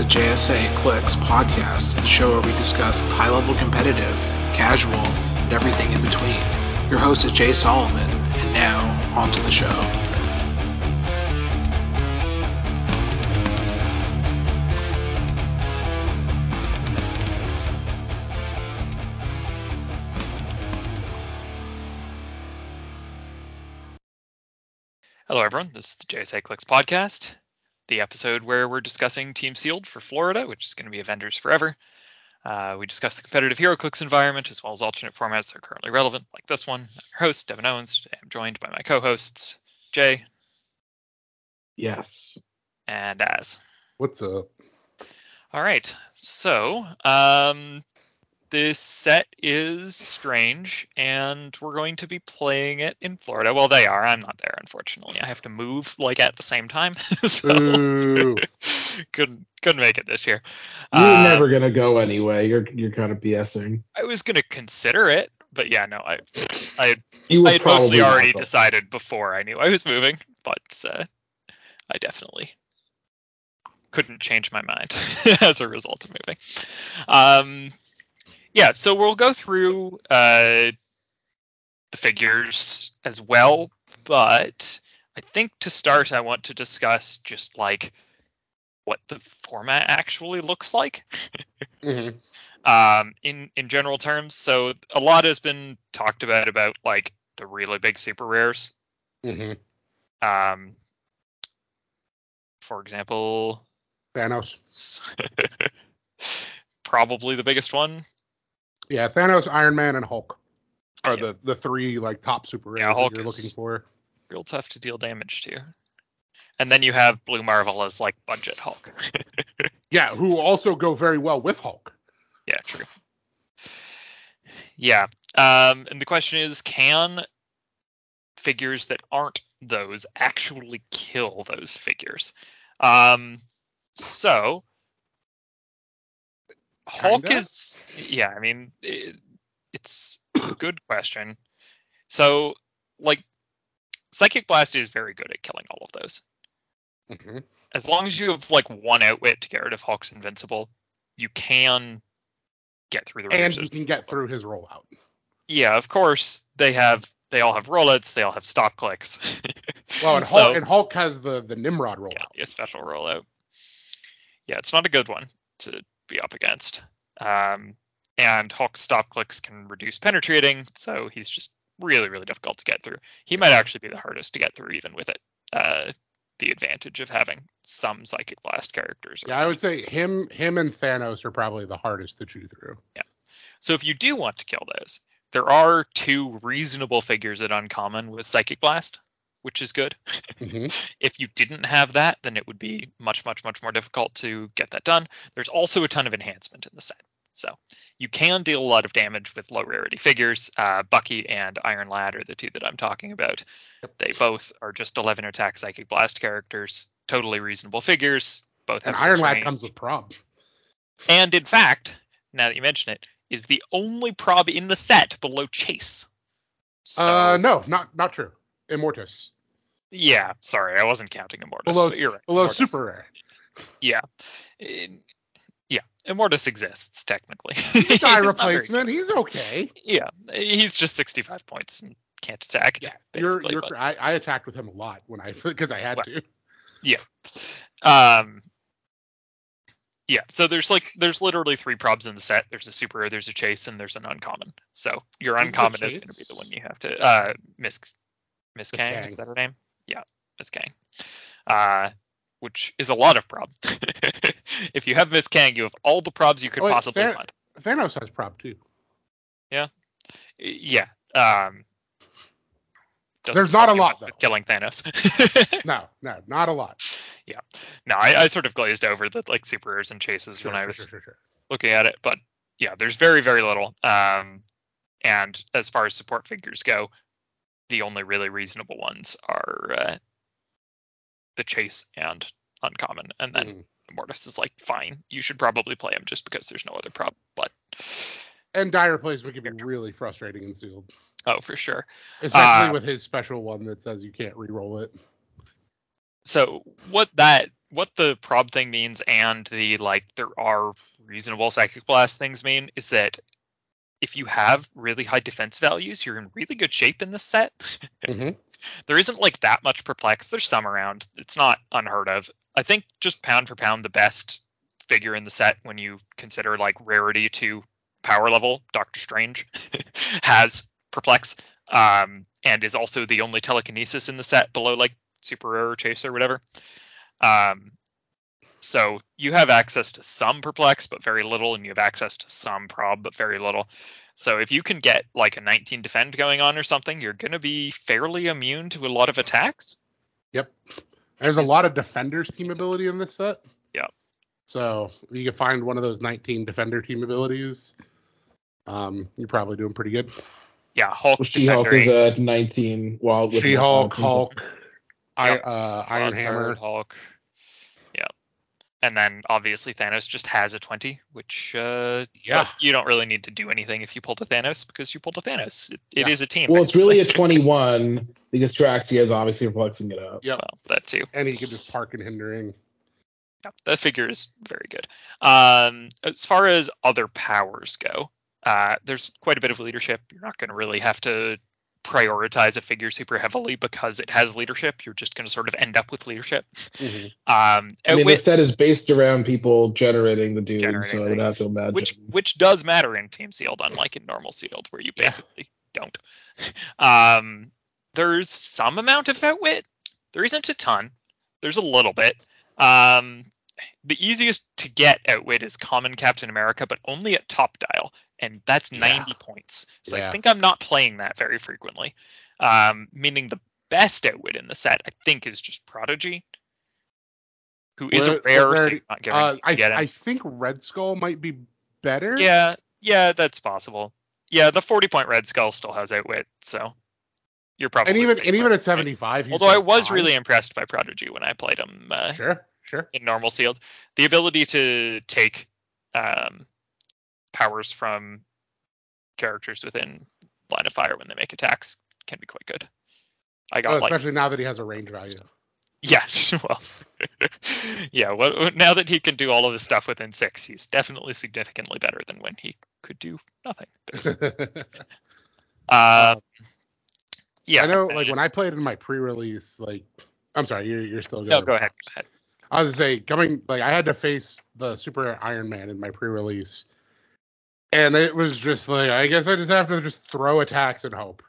the JSA Clicks podcast, the show where we discuss high level competitive, casual, and everything in between. Your host is Jay Solomon, and now, on to the show. Hello, everyone. This is the JSA Clicks podcast, the episode where we're discussing Team Sealed for Florida, which is going to be Avengers Forever. Uh, we discuss the competitive HeroClix environment as well as alternate formats that are currently relevant, like this one. I'm your host, Devin Owens. I'm joined by my co-hosts, Jay Yes. and Az. What's up? All right. So, um, this set is strange, and we're going to be playing it in Florida. Well, they are. I'm not there, unfortunately. I have to move like at the same time, so couldn't couldn't make it this year. You're Uh, never gonna go anyway. You're you're kind of BSing. I was gonna consider it, but yeah, no, I I I had mostly already decided before I knew I was moving, but uh, I definitely couldn't change my mind as a result of moving. Um, yeah, so we'll go through uh, the figures as well, but I think to start, I want to discuss just like what the format actually looks like Mhm. um, in in general terms. So a lot has been talked about about like the really big super rares. Mhm. Um, for example, Thanos. probably the biggest one. Yeah, Thanos, Iron Man, and Hulk are Yeah. the the three like top super Yeah, rares Hulk that you're looking for. Real tough to deal damage to. And then you have Blue Marvel as like budget Hulk. Yeah, who also go very well with Hulk. yeah, true. Yeah. Um, and the question is, can figures that aren't those actually kill those figures? Um, so Hulk Kinda. is, yeah, I mean, it, it's a good question. So, like, Psychic Blast is very good at killing all of those. Mhm. As long as you have like one outwit to get rid of Hulk's invincible, you can get through the And he can get through his rollout. Yeah, of course they have they all have rollouts, they all have stop clicks. Well, and So- Hulk, and Hulk has the the Nimrod yeah, rollout. a special rollout. Yeah, it's not a good one to be up against. Um, and Hulk's stop clicks can reduce penetrating, so he's just really, really difficult to get through. He might actually be the hardest to get through, even with it. Uh, the advantage of having some psychic blast characters. Yeah, I would say him him and Thanos are probably the hardest to chew through. Yeah. So if you do want to kill those, there are two reasonable figures at uncommon with psychic blast, which is good. Mhm. If you didn't have that, then it would be much, much, much more difficult to get that done. There's also a ton of enhancement in the set. So you can deal a lot of damage with low rarity figures. Uh, Bucky and Iron Lad are the two that I'm talking about. They both are just 11 attack Psychic Blast characters, totally reasonable figures. Both have And Iron Lad range. comes with prob. And in fact, now that you mention it, is the only prob in the set below Chase. So, uh, no, not not true. Immortus Yeah, sorry, I wasn't counting Immortus. below right. below Immortus. super rare. Yeah. Yeah, Immortus exists technically. He's not very replacement. He's okay. Yeah, he's just 65 points and can't attack. Yeah, you're, basically, you're, but- I, I attacked with him a lot when I because I had Well, to. Um. Yeah, so there's like there's literally three probs in the set. There's a super, there's a chase, and there's an uncommon. So your uncommon is going to be the one you have to. Uh, Miss Miss Kang, Kang. is that her name? Yeah, Miss Kang. Uh, which is a lot of prob. if you have Miss Kang, you have all the probs you could Oh, wait, possibly Than- find. Thanos has prob too. Yeah. Yeah. Um. There's not a lot, though. Killing Thanos. No, no, not a lot. Yeah. No, I, I sort of glazed over the like super rares and chases Sure, when I was sure, sure. looking at it, but yeah, there's very very little. Um, and as far as support figures go, the only really reasonable ones are uh, the chase and uncommon, and then Mhm. Mortis is like fine. You should probably play him just because there's no other prob. But And die replacement can be really frustrating in sealed, oh, for sure. especially Uh, with his special one that says you can't re-roll it. So what that what the prob thing means and the like there are reasonable psychic blast things mean is that if you have really high defense values, you're in really good shape in this set. Mhm. there isn't like that much perplex. There's some around. It's not unheard of. I think just pound for pound the best figure in the set when you consider like rarity to power level, Doctor Strange has perplex. Um, and is also the only telekinesis in the set below like super rare or chase or whatever. Um, so you have access to some perplex, but very little, and you have access to some prob, but very little. So if you can get like a 19 defend going on or something, you're going to be fairly immune to a lot of attacks. Yep. There's a lot of defenders team ability in this set. Yeah. So if you can find one of those 19 defender team abilities, um, you're probably doing pretty good. Yeah, Hulk, Well, She-Hulk is a 19. While with She-Hulk, 19. Hulk, I, Yep. uh, Iron Hammer. Hulk. Yeah. And then obviously Thanos just has a 20, which uh, Yeah. you don't really need to do anything if you pull the Thanos because you pulled a Thanos. It, it Yeah. is a team. Well, it's really a 21 because Traxia is obviously flexing it up. Yeah, well, that too. And he can just park and hindering. Yeah, that figure is very good. Um, as far as other powers go, uh, there's quite a bit of leadership. You're not going to really have to prioritize a figure super heavily because it has leadership. You're just going to sort of end up with leadership. Mhm. Um, I mean, the set is based around people generating the dudes, Generating so I would things. have to imagine. which which does matter in team sealed, unlike in normal sealed, where you Yeah. basically don't. Um, there's some amount of outwit. There isn't a ton. There's a little bit. Um, the easiest to get outwit is common Captain America, but only at top dial, and that's Yeah. 90 points. So I think I'm not playing that very frequently. Um, meaning the best outwit in the set, I think, is just Prodigy, who is Where- a rare, so not Uh, I, get. I think Red Skull might be better. Yeah, yeah, that's possible. Yeah, the 40 point Red Skull still has outwit, so you're probably. And even and even at 75, he's Although I was fine. really impressed by Prodigy when I played him uh, sure, sure. in normal sealed. The ability to take um, powers from characters within line of fire when they make attacks can be quite good. I got Well, like especially now that he has a range value. yeah, well, yeah. Well, now that he can do all of this stuff within six, he's definitely significantly better than when he could do nothing. Uh, yeah. I know, like when I played in my pre-release, like I'm sorry, you're you're still going. No, go ahead. Go ahead. I was gonna say coming like I had to face the Super Iron Man in my pre-release, and it was just like I guess I just have to just throw attacks and hope.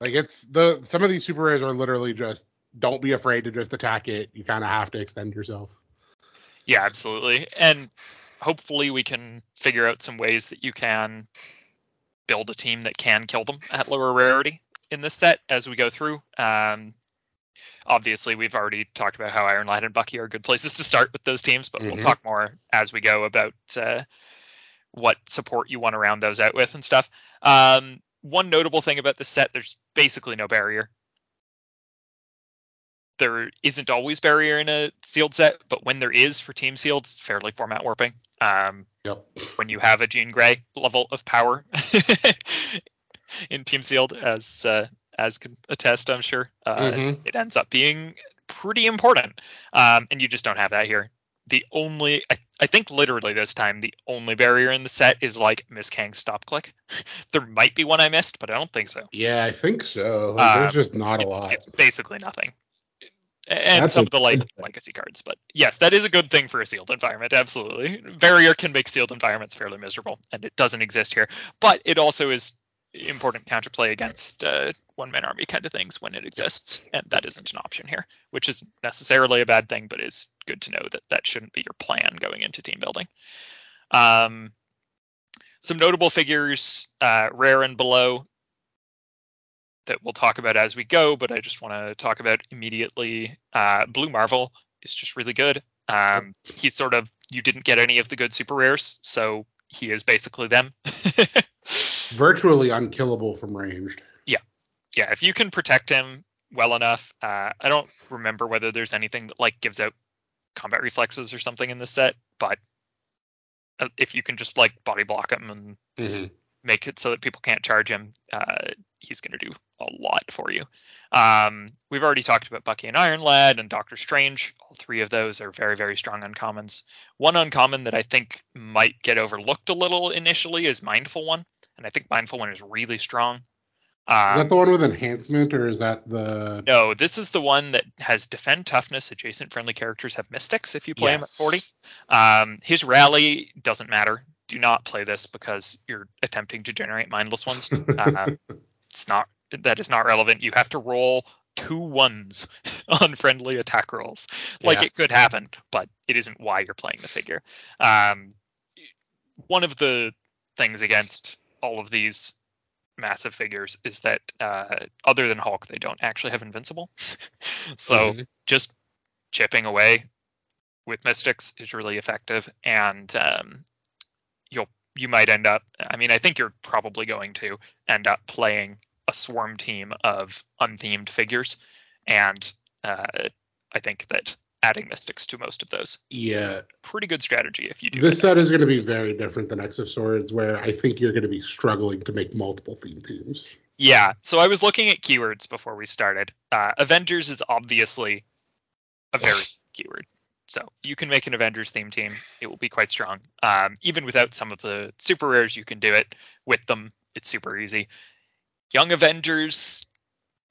Like it's the some of these super rares are literally just don't be afraid to just attack it. You kind of have to extend yourself. Yeah, absolutely. And hopefully we can figure out some ways that you can build a team that can kill them at lower rarity in this set as we go through. Um, obviously, we've already talked about how Iron Lad and Bucky are good places to start with those teams, but we'll Mhm. talk more as we go about uh, what support you want to round those out with and stuff. Um, one notable thing about this set, there's basically no barrier. There isn't always barrier in a sealed set, but when there is for team sealed, it's fairly format warping. Um, Yep. when you have a Jean Grey level of power in Team Sealed, as uh, as can attest, I'm sure, uh, Mhm. it ends up being pretty important. Um, and you just don't have that here. The only, I, I think, literally this time, the only barrier in the set is like Miss Kang's stop click. there might be one I missed, but I don't think so. Yeah, I think so. Like, Uh, there's just not a It's, lot. it's basically nothing. And That's some of the like thing. legacy cards, but yes, that is a good thing for a sealed environment. Absolutely, barrier can make sealed environments fairly miserable, and it doesn't exist here. But it also is important counterplay against uh, one man army kind of things when it exists, and that isn't an option here, which isn't necessarily a bad thing, but is good to know that that shouldn't be your plan going into team building. Um, some notable figures, uh, rare and below, that we'll talk about as we go, but I just want to talk about immediately. Uh, Blue Marvel is just really good. Um, he's sort of you didn't get any of the good super rares, so he is basically them. Virtually unkillable from ranged. yeah, yeah. if you can protect him well enough, uh, I don't remember whether there's anything that like gives out combat reflexes or something in this set, but uh, if you can just like body block him and Mm-hmm. make it so that people can't charge him, uh, he's going to do a lot for you. Um, we've already talked about Bucky and Iron Lad and Doctor Strange. All three of those are very, very strong uncommons. One uncommon that I think might get overlooked a little initially is Mindful One, and I think Mindful One is really strong. Is that Um, the one with enhancement, or is that the? no, this is the one that has defend toughness. Adjacent friendly characters have mystics if you play him at 40. Um, his rally doesn't matter. Do not play this because you're attempting to generate mindless ones. Uh, it's not that is not relevant. You have to roll two ones on friendly attack rolls. Like Yeah. it could happen, but it isn't why you're playing the figure. Um, one of the things against all of these massive figures is that uh, other than Hulk, they don't actually have invincible. so Mhm. just chipping away with mystics is really effective, and um, you'll you might end up. I mean, I think you're probably going to end up playing a swarm team of unthemed figures, and uh, I think that adding mystics to most of those yeah, is pretty good strategy if you do. this set is going to be very different than X of Swords, where I think you're going to be struggling to make multiple theme teams. Yeah, so I was looking at keywords before we started. Uh, Avengers is obviously a very keyword. So you can make an Avengers theme team. It will be quite strong. Um, even without some of the super rares, you can do it. With them, it's super easy. Young Avengers,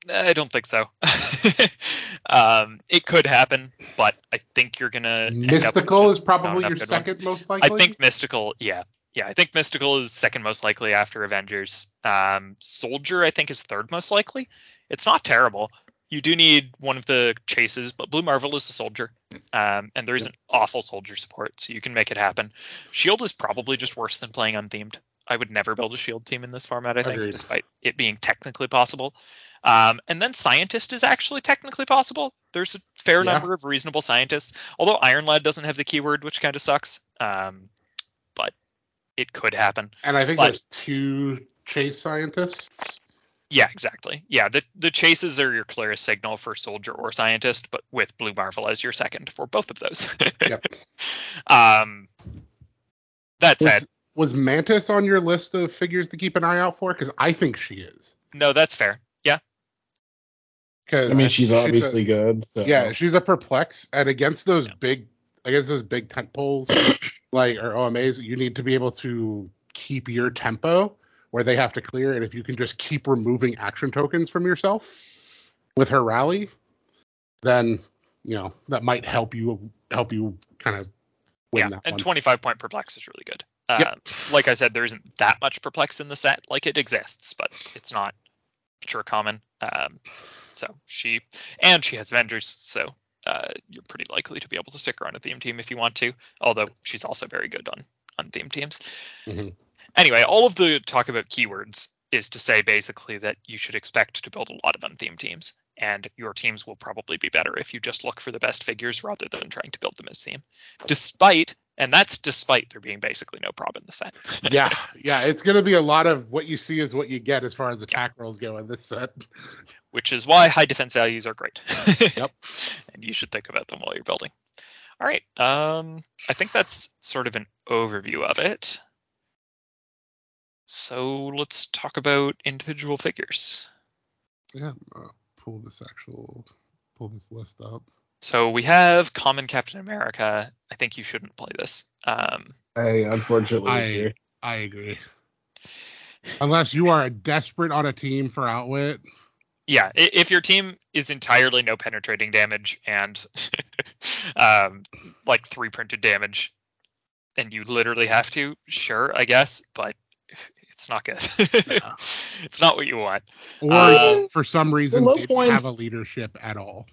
I don't think so. um, it could happen, but I think you're gonna. Mystical is probably your second most likely. I think Mystical, yeah, yeah. I think Mystical is second most likely after Avengers. Um, Soldier, I think, is third most likely. It's not terrible. You do need one of the chases, but Blue Marvel is a soldier, um, and there isn't awful soldier support, so you can make it happen. Shield is probably just worse than playing unthemed. I would never build a shield team in this format. I think, Agreed. despite it being technically possible. Um, and then scientist is actually technically possible. There's a fair Yeah. number of reasonable scientists. Although Iron Lad doesn't have the keyword, which kind of sucks. Um, but it could happen. and I think but- there's two chase scientists. Yeah, exactly. Yeah, the the chases are your clearest signal for soldier or scientist, but with Blue Marvel as your second for both of those. Yep. Um, that said, Was, was Mantis on your list of figures to keep an eye out for? Because I think she is. no, that's fair. Yeah, Because I mean, she's a- obviously good. So. yeah, she's a perplex, and against those Yeah. big, against those big tent poles, like or OMAs, you need to be able to keep your tempo where they have to clear, and if you can just keep removing action tokens from yourself with her rally, then you know that might help you help you kind of win yeah, that and one. 25 point perplex is really good. Um, Yep. Like I said, there isn't that much perplex in the set. Like it exists, but it's not ultra common. Um, so she and she has Avengers, so uh, you're pretty likely to be able to stick her on a theme team if you want to. Although she's also very good on on theme teams. Mhm. Anyway, all of the talk about keywords is to say basically that you should expect to build a lot of unthemed teams, and your teams will probably be better if you just look for the best figures rather than trying to build them as theme. Despite, and that's despite there being basically no prob in the set. yeah, yeah, it's gonna be a lot of what you see is what you get as far as attack rolls go in this set. which is why high defense values are great. Yep. And you should think about them while you're building. All right. Um, I think that's sort of an overview of it. So let's talk about individual figures. Yeah, uh, pull this actual pull this list up. So we have Common Captain America. I think you shouldn't play this. Um, I unfortunately I- agree. I agree. Unless you are a desperate on a team for outwit, yeah, if your team is entirely no penetrating damage and um, like three printed damage, and you literally have to, sure, I guess, but it's not good. Yeah. it's not what you want. or Uh, for some reason low didn't points- have a leadership at all.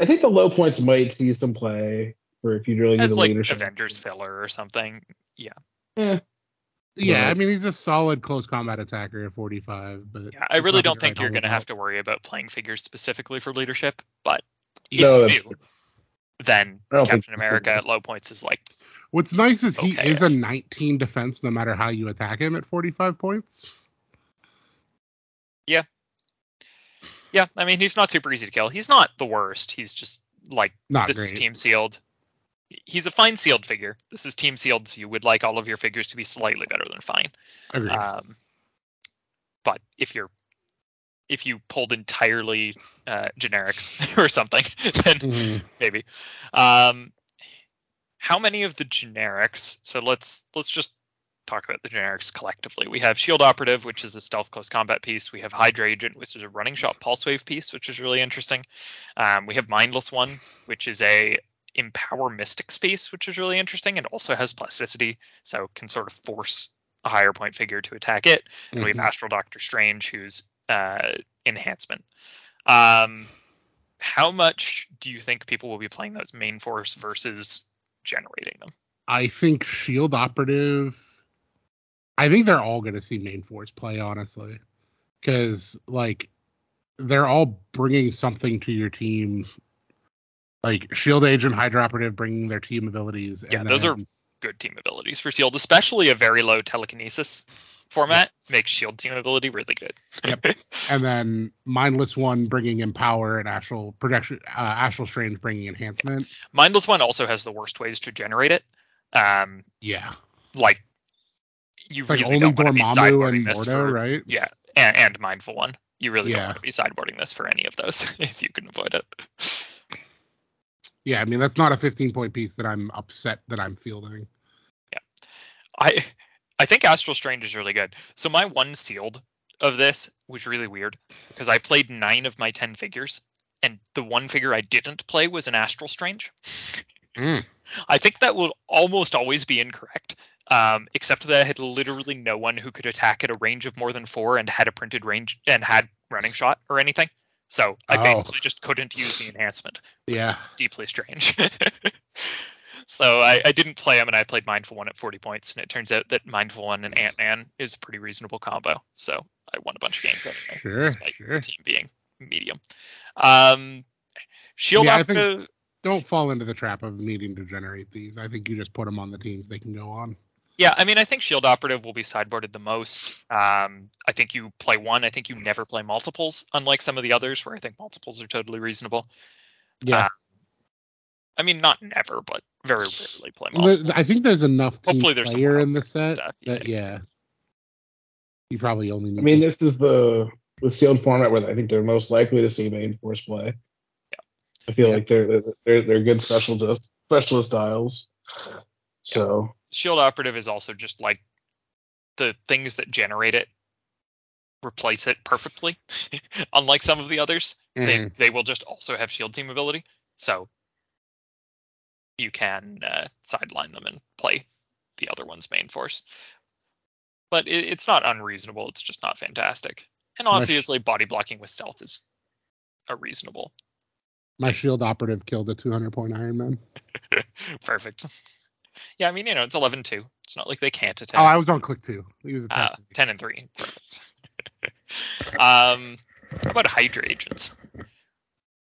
I think the low points might see some play for if you really need As a like leadership. Avengers filler or something. Eh, Yeah, Yeah. I mean he's a solid close combat attacker at 45, but Yeah, I really don't think you're going to have to worry about playing figures specifically for leadership, but if No, you do, then I don't think Captain America at low points is like What's nice is he Okay. is a 19 defense no matter how you attack him at 45 points. Yeah, I mean he's not super easy to kill. He's not the worst. He's just like Not this great. is team sealed. He's a fine sealed figure. This is team sealed, so you would like all of your figures to be slightly better than fine. Agreed. Um, but if you're if you pulled entirely uh, generics or something, then Mhm. maybe. Um, how many of the generics? So let's let's just talk about the generics collectively. We have Shield Operative, which is a stealth close combat piece. We have Hydra Agent, which is a running shot pulse wave piece, which is really interesting. Um, we have Mindless One, which is a empower mystics piece, which is really interesting and also has plasticity, so can sort of force a higher point figure to attack it. And we have Mhm. Astral Doctor Strange, who's uh, enhancement. Um, how much do you think people will be playing those main force versus generating them? I think Shield Operative. I think they're all going to see main force play, honestly, because like they're all bringing something to your team. Like Shield Agent, Hydra Operative, bringing their team abilities. Yeah, and those are Good team abilities for Shield, especially a very low telekinesis format makes Shield team ability really good. Yep. and then Mindless One bringing in power and Astral Projection, uh, Astral Strange bringing Enhancement. Mindless One also has the worst ways to generate it. Um, Yeah, like you like really only don't want to be sideboarding and this Mordo, for right? yeah, and, and Mindful One. You really don't want to be sideboarding this for any of those if you can avoid it. Yeah, I mean that's not a 15 point piece that I'm upset that I'm fielding. Yeah, I I think Astral Strange is really good. So my one sealed of this was really weird because I played nine of my ten figures, and the one figure I didn't play was an Astral Strange. Mm. I think that will almost always be incorrect, um, except that I had literally no one who could attack at a range of more than four and had a printed range and had running shot or anything. So I Oh. basically just couldn't use the enhancement. which Yeah. deeply strange. so I, I didn't play him, and I played Mindful One at 40 points, and it turns out that Mindful One and Ant Man is a pretty reasonable combo. So I won a bunch of games anyway, Sure, despite sure. the team being medium. Um, Shield Yeah, I think-. Don't fall into the trap of needing to generate these. I think you just put them on the teams they can go on. Yeah, I mean, I think Shield Operative will be sideboarded the most. Um, I think you play one. I think you never play multiples, unlike some of the others where I think multiples are totally reasonable. Yeah. Uh, I mean, not never, but very rarely play multiples. I think there's enough team Hopefully there's some player in the set stuff, that yeah. You probably only need I mean, this is the the sealed format where I think they're most likely to see main force play. Yeah. I feel Yeah. like they're they're they're good specialist specialist styles. So Shield Operative is also just like the things that generate it replace it perfectly. Unlike some of the others, they Mhm. they will just also have shield team ability, so you can uh, sideline them and play the other one's main force. But it, it's not unreasonable. It's just not fantastic. And obviously, body blocking with stealth is a reasonable. my shield operative killed a 200 point Iron Man. Perfect. Yeah, I mean, you know, it's 11-2. It's not like they can't attack. Oh, I was on click two. He was attacking. 10 and 3. Perfect. um, how about Hydra agents?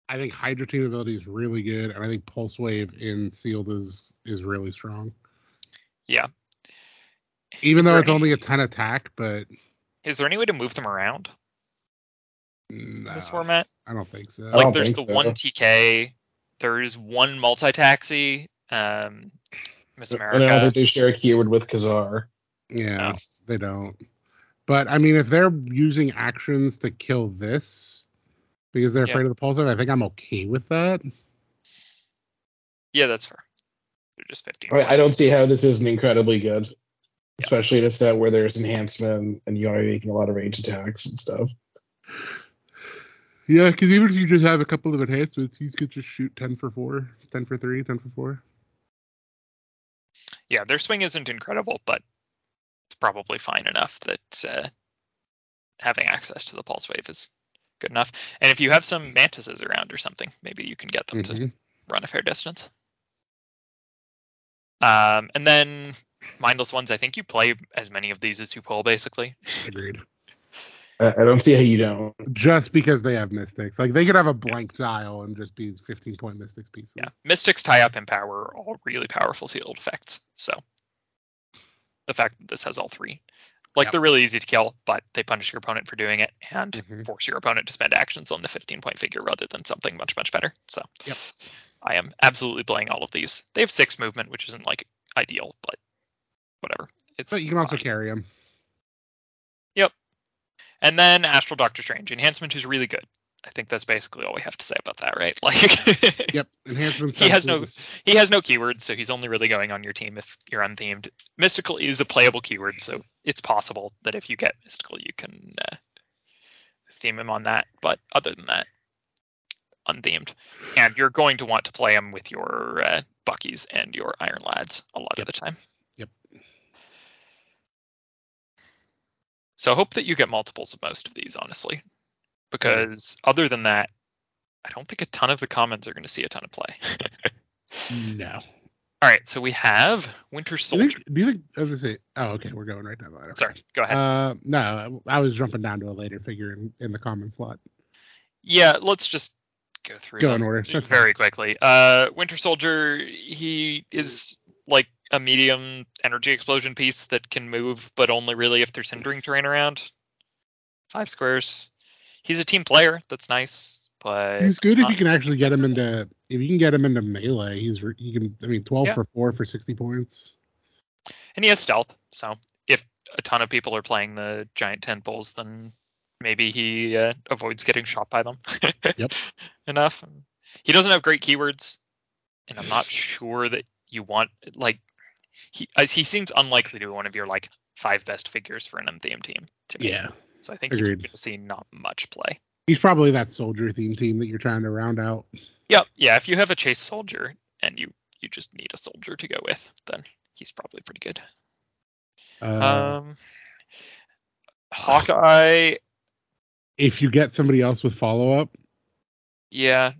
I think Hydra team ability is really good, and I think Pulse Wave in sealed is is really strong. Yeah. Even Is though it's any- only a 10 attack, but Is there any way to move them around no, this format? I don't think so. Like, there's the so. one TK, there's one multi taxi, um, Miss and I don't America. think they share a keyword with Ka-Zar. Yeah, No. they don't. But I mean, if they're using actions to kill this because they're Yeah. afraid of the pulse I think I'm okay with that. Yeah, that's fair. They're just 15. I, I don't see how this isn't incredibly good, especially in a set where there's enhancement and you are making a lot of range attacks and stuff. Yeah, because even if you just have a couple of enhancements, you could just shoot 10 for 4, 10 for 3, 10 for 4. Yeah, their swing isn't incredible, but it's probably fine enough that uh, having access to the pulse wave is good enough. And if you have some mantises around or something, maybe you can get them to Mhm. run a fair distance. Um, and then mindless ones, I think you play as many of these as you pull, basically. Agreed. I, I don't see how you don't. Just because they have mystics. Like, they could have a blank dial and just be 15 point mystics pieces. Yeah, mystics, tie up, and power are all really powerful sealed effects. So the fact that this has all three, like Yep. they're really easy to kill, but they punish your opponent for doing it and Mhm. force your opponent to spend actions on the 15 point figure rather than something much much better. So Yep. I am absolutely playing all of these. They have six movement, which isn't like ideal, but whatever. It's But you can also fine. carry them. And then Astral Doctor Strange enhancement is really good. I think that's basically all we have to say about that, right? Like, Yep. Enhancement. He has no- he has no keywords, so he's only really going on your team if you're unthemed. Mystical is a playable keyword, so it's possible that if you get Mystical, you can uh, theme him on that. But other than that, unthemed. And you're going to want to play him with your uh, Buckies and your Iron Lads a lot Yep. of the time. Yep. So I hope that you get multiples of most of these, honestly, because other than that, I don't think a ton of the commons are going to see a ton of play. No. All right, so we have Winter Soldier. do you think? As I say. Oh, okay. We're going right down the line. Okay. Sorry, go ahead. Uh, no, I was jumping down to a later figure in, in the common slot. yeah, let's just go through Go in order. Very quickly. Uh, Winter Soldier, he is like a medium energy explosion piece that can move, but only really if there's hindering terrain around. Five squares. He's a team player. That's nice, but He's good if you can actually get him into. If you can get him into melee, he's re- he can. I mean, twelve Yeah. for four for sixty points. and he has stealth. So if a ton of people are playing the giant tentpoles, then maybe he uh, avoids getting shot by them. Yep. Enough. He doesn't have great keywords, and I'm not sure that you want like he uh, he seems unlikely to be one of your like five best figures for an unthemed team. To me. Yeah, So I think he's agreed. going to see not much play. he's probably that soldier theme team that you're trying to round out. Yep. Yeah. If you have a chase soldier and you you just need a soldier to go with, then he's probably pretty good. Uh, um. Hawkeye. if you get somebody else with follow up, Yeah,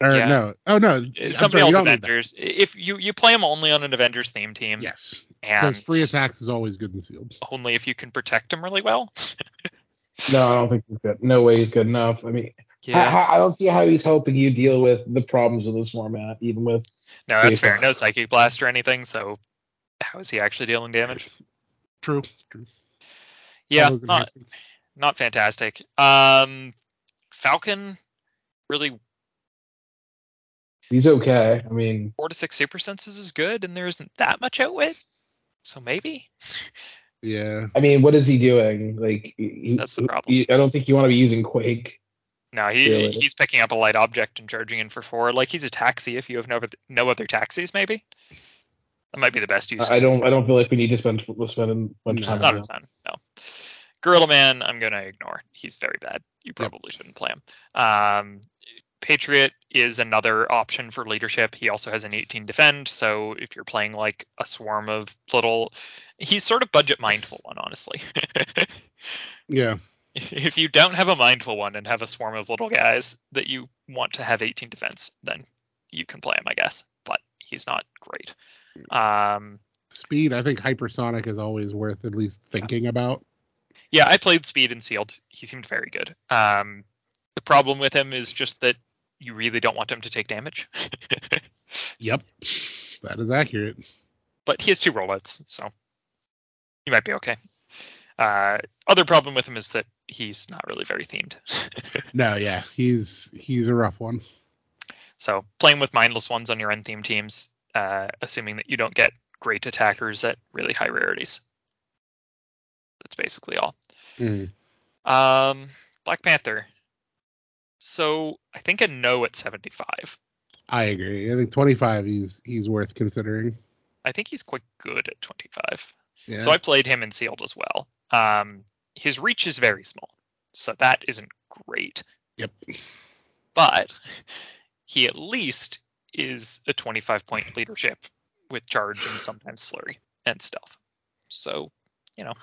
or Yeah. no, oh no, I'm somebody sorry, else don't need that. Avengers. If you you play him only on an Avengers theme team, Yes, and because free attacks is always good and sealed. only if you can protect him really well. No, I don't think he's good. No way he's good enough. I mean, Yeah, I, I don't see how he's helping you deal with the problems of this format, even with. no, that's fair. No psychic blast or anything. So how is he actually dealing damage? True. True. Yeah, not not fantastic. Um, Falcon really He's okay. I mean, four to six super senses is good, and there isn't that much outwit. So maybe Yeah. I mean, what is he doing? Like, he, That's the problem. he- I don't think you want to be using Quake. no, he Really? he's picking up a light object and charging in for four. Like he's a taxi if you have no other, no other taxis, maybe. That might be the best use. I I don't. I don't feel like we need to spend spend much No. time Not on a ton, no. Gorilla Man, I'm gonna ignore. He's very bad. You probably shouldn't play him. Um, Patriot is another option for leadership. He also has an 18 defend, so if you're playing like a swarm of little, he's sort of budget mindful one, honestly. Yeah. if you don't have a mindful one and have a swarm of little guys that you want to have 18 defense, then you can play him, I guess. But he's not great. Um, Speed. I think hypersonic is always worth at least thinking about. Yeah, I played Speed and Sealed. He seemed very good. Um, the problem with him is just that you really don't want him to take damage. Yep. That is accurate. but he has two rollouts, so he might be okay. Uh, other problem with him is that he's not really very themed. No, yeah, he's he's a rough one. so playing with mindless ones on your unthemed teams, uh, assuming that you don't get great attackers at really high rarities. That's basically all. Mm. Um, Black Panther. So I think a no at 75. I agree. I think 25 he's he's worth considering. I think he's quite good at 25. Yeah. So I played him in sealed as well. Um, his reach is very small, so that isn't great. Yep. But he at least is a 25 point leadership with charge and sometimes flurry and stealth. So, you know,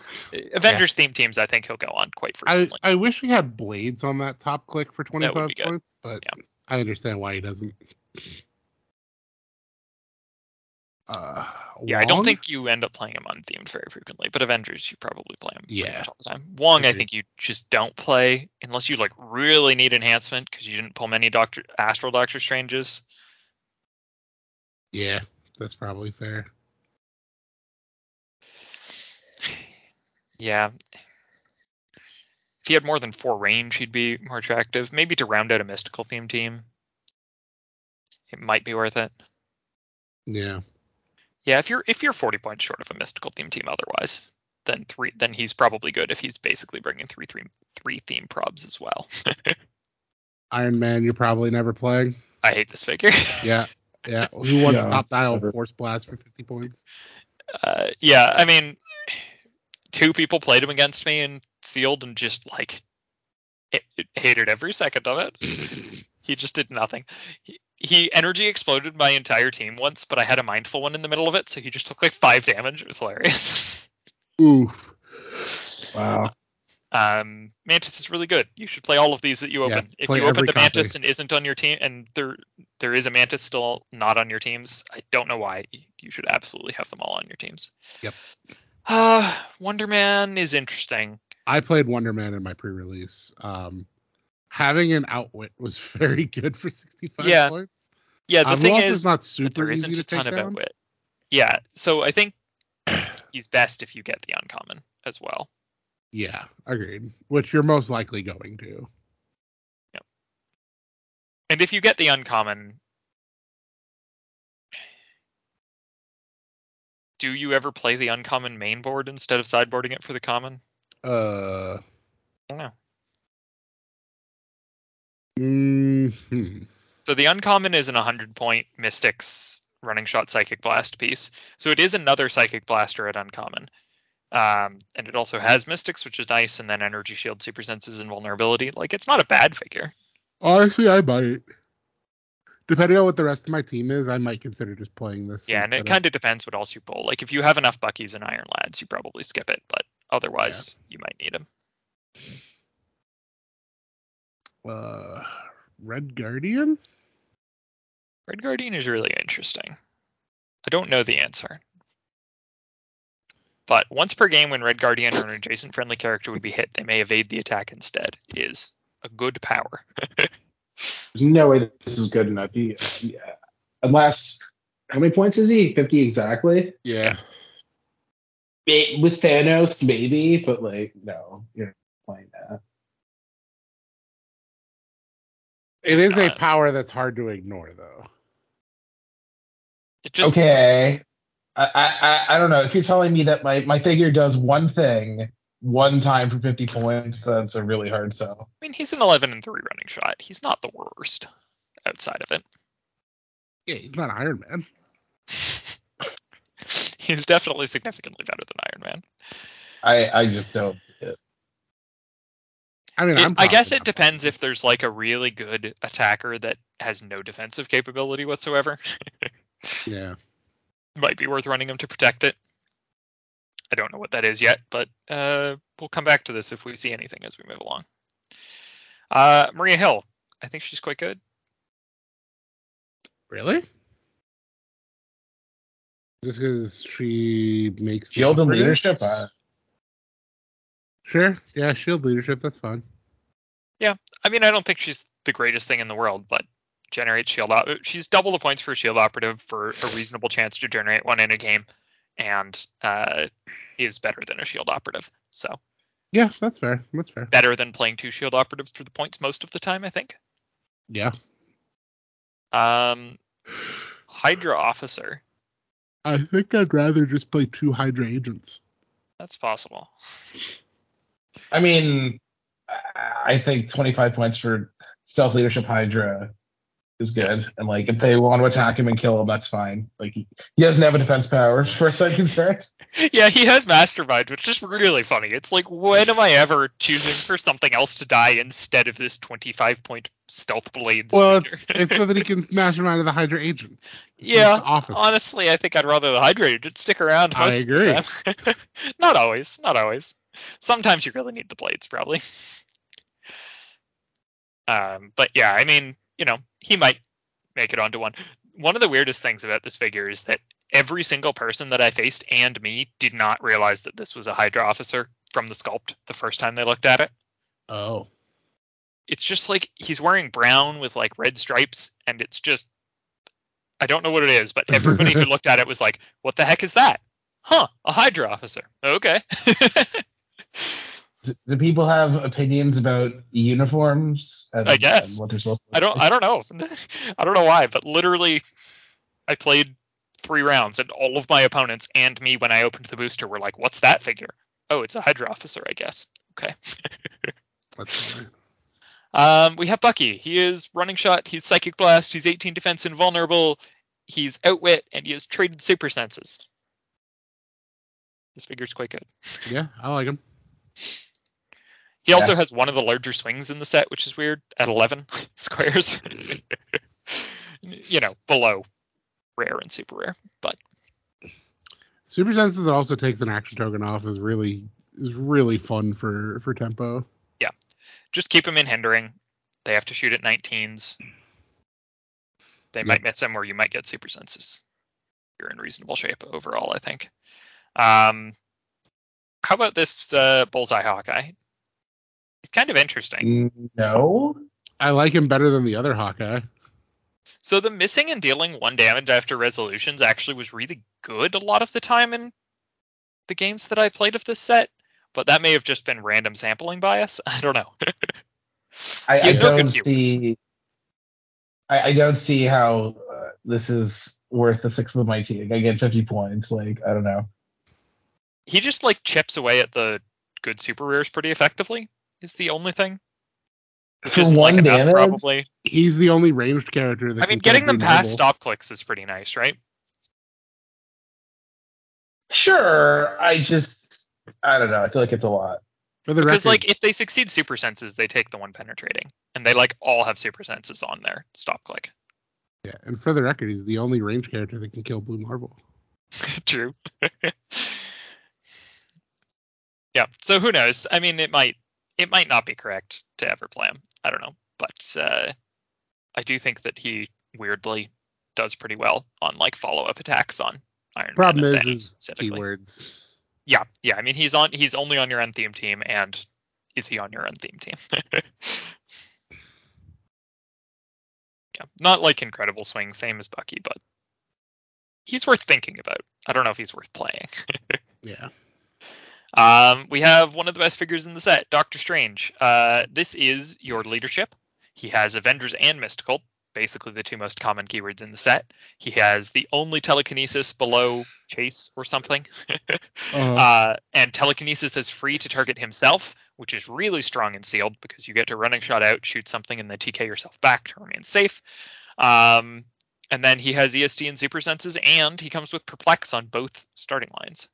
Avengers theme teams, I think he'll go on quite I, frequently. I wish we had blades on that top click for That 25 points, but Yeah. I understand why he doesn't. Uh, yeah, I don't think you end up playing him unthemed very frequently, but Avengers you probably play him Yeah. all the time. Wong, I think you just don't play unless you like really need enhancement because you didn't pull many Doctor Astral Doctor Stranges. Yeah, that's probably fair. Yeah. If he had more than four range, he'd be more attractive. Maybe to round out a mystical theme team, it might be worth it. Yeah. Yeah, if you're if you're 40 points short of a mystical theme team otherwise, then three then he's probably good if he's basically bringing three three three theme probs as well. Iron Man, you're probably never playing. I hate this figure. Yeah, yeah. Who wants No, top dial never. force blast for 50 points? Uh, yeah, I mean, two people played him against me and sealed and just like it, it hated every second of it. He just did nothing. He, he energy exploded my entire team once, but I had a mindful one in the middle of it, so he just took like five damage. It was hilarious. Oof. Wow. um, Mantis is really good. You should play all of these that you open. Yeah, if you open the Mantis and isn't on your team, and there there is a Mantis still not on your teams, I don't know why. You should absolutely have them all on your teams. Yep. Uh, Wonder Man is interesting. I played Wonder Man in my pre-release. Um, having an outwit was very good for 65 Yeah, points. Yeah, the Uh, thing Ruoff is not super there easy isn't to a ton take of down. outwit. Yeah, so I think he's best if you get the uncommon as well. Yeah, agreed. Which you're most likely going to. Yep. And if you get the uncommon, do you ever play the uncommon main board instead of sideboarding it for the common? Uh, I don't know. hmm So the uncommon is an 100 point Mystics running shot Psychic Blast piece. So it is another Psychic Blaster at uncommon. Um, and it also has Mystics, which is nice, and then Energy Shield, Super Senses, and Vulnerability. Like, it's not a bad figure. Honestly, I might. Depending on what the rest of my team is, I might consider just playing this. Yeah, and it kind of depends what else you pull. Like, if you have enough Buckies and Iron Lads, you probably skip it, but otherwise, you might need them. uh, Red Guardian. Red Guardian is really interesting. I don't know the answer. But once per game, when Red Guardian or an adjacent friendly character would be hit, they may evade the attack instead. Is a good power. There's no way this is good enough. He, he- unless how many points is he? Fifty exactly. Yeah. With Thanos, maybe, but like no, you're not playing that. It is a Uh, power that's hard to ignore, though. It just okay. I, I I- I don't know. If you're telling me that my, my figure does one thing one time for 50 points, that's a really hard sell. I mean, he's an 11 and 3 running shot. He's not the worst outside of it. Yeah, he's not Iron Man. he's definitely significantly better than Iron Man. I I just don't see it. I mean, It- I'm guess it depends if there's like a really good attacker that has no defensive capability whatsoever. Yeah. Might be worth running him to protect it. I don't know what that is yet, but uh, we'll come back to this if we see anything as we move along. Uh, Maria Hill, I think she's quite good. Really? Just because she makes the Shield and leadership. Uh, Sure. Yeah, shield leadership. That's fine. Yeah, I mean, I don't think she's the greatest thing in the world, but generate shield. Op- she's double the points for a shield operative for a reasonable chance to generate one in a game, and uh, is better than a shield operative. So Yeah, that's fair. That's fair. better than playing two shield operatives for the points most of the time, I think. Yeah. Um, Hydra officer, I think I'd rather just play two Hydra agents. that's possible. I mean, I- I think 25 points for stealth leadership Hydra is good. And like, if they want to attack him and kill him, that's fine. Like, he, he doesn't have a defense power, for a as I'm. Yeah, he has mastermind, which is really funny. It's like, when am I ever choosing for something else to die instead of this 25 point stealth blades? Well, it's, it's so that he can mastermind the Hydra agents. It's Yeah. Honestly, I think I'd rather the hydrated stick around. I Most agree. Of the time. not always. Not always. Sometimes you really need the blades, probably. Um, but yeah, I mean, you know, he might make it onto one. One of the weirdest things about this figure is that every single person that I faced and me did not realize that this was a Hydra officer from the sculpt the first time they looked at it. Oh. It's just like he's wearing brown with like red stripes, and it's just I don't know what it is, but everybody who looked at it was like, "What the heck is that?" Huh? A Hydra officer. Okay. Do, do people have opinions about uniforms? And, I guess. and what they're supposed to I don't. I don't know. I don't know why, but literally, I played three rounds, and all of my opponents and me, when I opened the booster, were like, "What's that figure?" Oh, it's a Hydra officer, I guess. Okay. That's fine. Um, we have Bucky. He is running shot. He's psychic blast. He's 18 defense invulnerable. He's outwit, and he has traded super senses. This figure's quite good. Yeah, I like him. He also Yeah. has one of the larger swings in the set, which is weird, at 11 squares. you know, below rare and super rare. But Super senses that also takes an action token off is really is really fun for for tempo. Yeah, just keep them in hindering. They have to shoot at 19s. They might miss them, or you might get super senses. You're in reasonable shape overall, I think. Um, how about this uh, bullseye Hawkeye? He's kind of interesting. No. I like him better than the other Hawkeye. So the missing and dealing one damage after resolutions actually was really good a lot of the time in the games that I played of this set, but that may have just been random sampling bias. I don't know. I, I no don't see. I, I don't see how uh, this is worth the six of the mighty. I get 50 points. Like I don't know. he just like chips away at the good super rares pretty effectively. Is the only thing. Which For one like, enough, damage? probably. He's the only ranged character that I mean, getting them past stop clicks is pretty nice, right? Sure. I just I don't know. I feel like it's a lot. For the Because record, like if they succeed super senses, they take the one penetrating, and they like all have super senses on their stop click. yeah, and for the record, he's the only ranged character that can kill Blue Marble. True. yeah. So who knows? I mean, it might it might not be correct to ever play him. I don't know, but uh, I do think that he weirdly does pretty well on like follow up attacks on Iron Problem Man. and is, is keywords. Yeah, yeah. I mean, he's on. He's only on your end theme team, and is he on your end theme team? yeah, not like incredible swing, same as Bucky, but he's worth thinking about. I don't know if he's worth playing. Yeah. Um, we have one of the best figures in the set, Doctor Strange. Uh, this is your leadership. He has Avengers and Mystical, basically the two most common keywords in the set. He has the only telekinesis below Chase or something. Uh, Uh, and telekinesis is free to target himself, which is really strong and sealed because you get to running shot out, shoot something, and then TK yourself back to remain safe. Um, and then he has ESD and super senses, and he comes with perplex on both starting lines.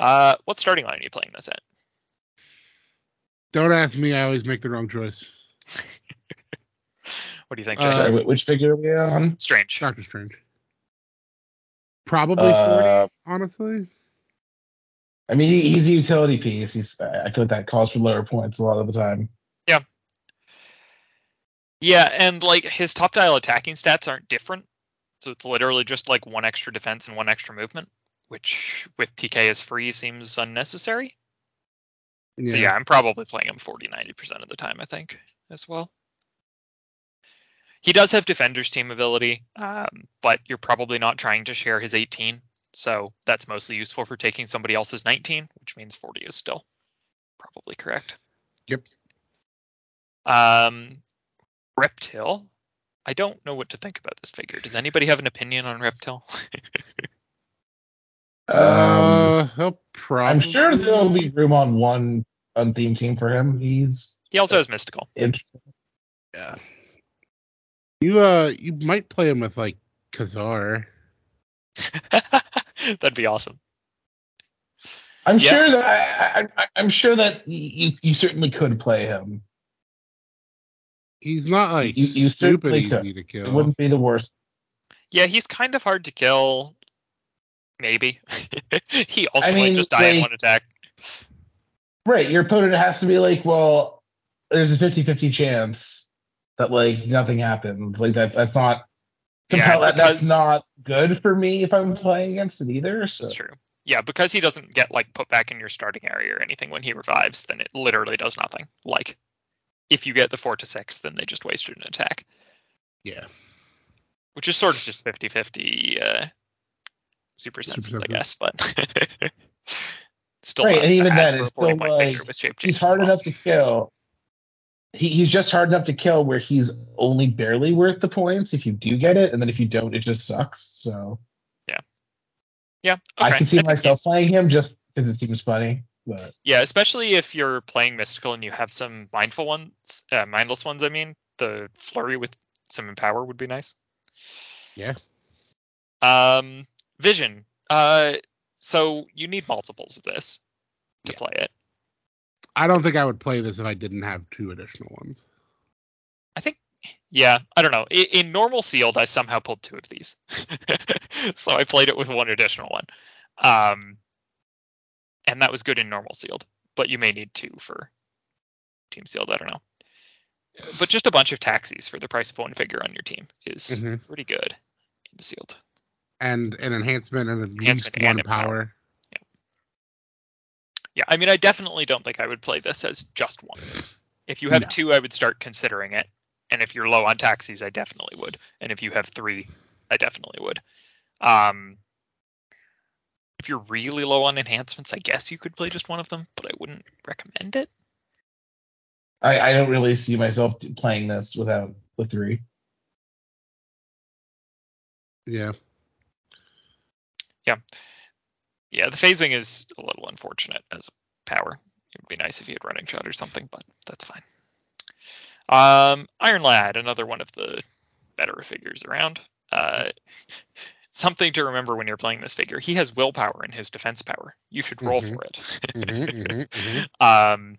Uh, what starting line are you playing this at? don't ask me. I always make the wrong choice. What do you think, Uh, Sorry, which figure are we on? Strange. Doctor Strange. Probably Uh, 40, honestly. I mean, he's a utility piece. He's. I feel like that calls for lower points a lot of the time. Yeah. Yeah, and like his top dial attacking stats aren't different, so it's literally just like one extra defense and one extra movement, which with TK is free seems unnecessary. So yeah, I'm probably playing him 40 90% of the time, I think, as well. He does have defender's team ability, um, but you're probably not trying to share his 18. So that's mostly useful for taking somebody else's 19, which means 40 is still probably correct. Yep. Um, Reptile. I don't know what to think about this figure. Does anybody have an opinion on Reptile? Um, Uh, he'll probably. I'm sure there will be room on one on theme team for him. He's he also has mystical. interesting. Yeah. You uh, you might play him with like Ka-Zar. That'd be awesome. I'm Yeah. sure that I, I, I'm sure that you you certainly could play him. He's not like You- you stupid easy could. to kill. It wouldn't be the worst. Yeah, he's kind of hard to kill. Maybe. he also I might mean, just die in one attack. Right, your opponent has to be like, well, there's a 50-50 chance that like nothing happens. Like that that's not Yeah, compel- that- that's not good for me if I'm playing against it either. So That's true. Yeah, because he doesn't get like put back in your starting area or anything when he revives, then it literally does nothing. Like if you get the four to six, then they just wasted an attack, Yeah. which is sort of just 50-50 uh, super senses, I senses. guess. But still, Right, and even bad then, it's still, like, he's hard and all. enough to kill. He, he's just hard enough to kill where he's only barely worth the points if you do get it, and then if you don't, it just sucks. So Yeah, okay. I can see think myself he's- playing him just because it seems funny. But Yeah, especially if you're playing mystical and you have some mindful ones, uh, mindless ones. I mean, the flurry with some empower would be nice. Yeah. Um, vision. Uh, so you need multiples of this to Yeah. play it. I don't think I would play this if I didn't have two additional ones. I think. Yeah, I don't know. In, in normal sealed, I somehow pulled two of these, so I played it with one additional one. Um, and that was good in normal sealed, but you may need two for team sealed. I don't know. But just a bunch of taxis for the price of one figure on your team is Mhm. pretty good in sealed. And an enhancement and at Enhancement least one and empower. power. Yeah, yeah, I mean, I definitely don't think I would play this as just one. If you have No. two, I would start considering it. And if you're low on taxis, I definitely would. And if you have three, I definitely would. Um, if you're really low on enhancements, I guess you could play just one of them, but I wouldn't recommend it. I, I don't really see myself playing this without the three. Yeah. Yeah, Yeah, the phasing is a little unfortunate as a power. It would be nice if you had running shot or something, but that's fine. Um, Iron Lad, another one of the better figures around. Uh, something to remember when you're playing this figure. He has willpower in his defense power. You should roll Mhm. for it. Mhm, mhm, mhm. Um,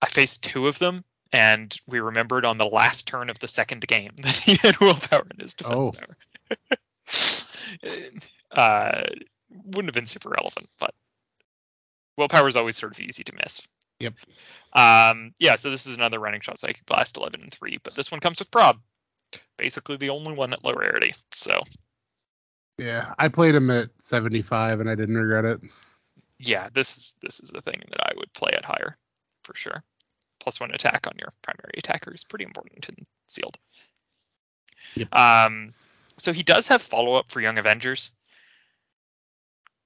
I faced two of them, and we remembered on the last turn of the second game that he had willpower in his defense Oh. power. uh, wouldn't have been super relevant, but willpower is always sort of easy to miss. Yep. Um, yeah, so this is another running shot psychic blast 11 and 3, but this one comes with prob. Basically the only one at low rarity. So Yeah. I played him at 75 and I didn't regret it. yeah, this is this is the thing that I would play at higher for sure. Plus one attack on your primary attacker is pretty important in sealed. Yep. Um, so he does have follow up for Young Avengers,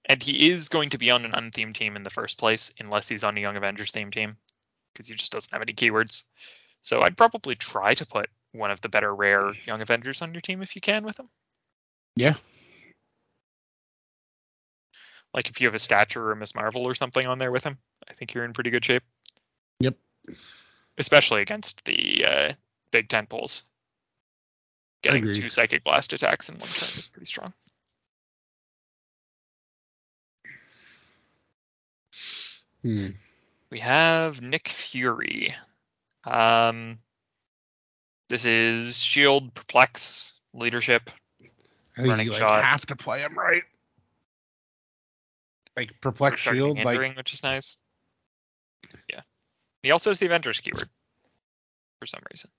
and he is going to be on an unthemed team in the first place, unless he's on a Young Avengers themed team, because he just doesn't have any keywords. So I'd probably try to put one of the better rare Young Avengers on your team if you can with him. Yeah. Like if you have a Stature or a Miss Marvel or something on there with him, I think you're in pretty good shape. Yep. Especially against the uh, big tent poles. Getting Agreed. two Psychic Blast attacks in one turn is pretty strong. Hmm. We have Nick Fury. Um, this is Shield, Perplex, Leadership. I think Running you like shot. have to play him right. Like perplex targeting shield, like which is nice. Yeah. He also has the Avengers keyword for some reason.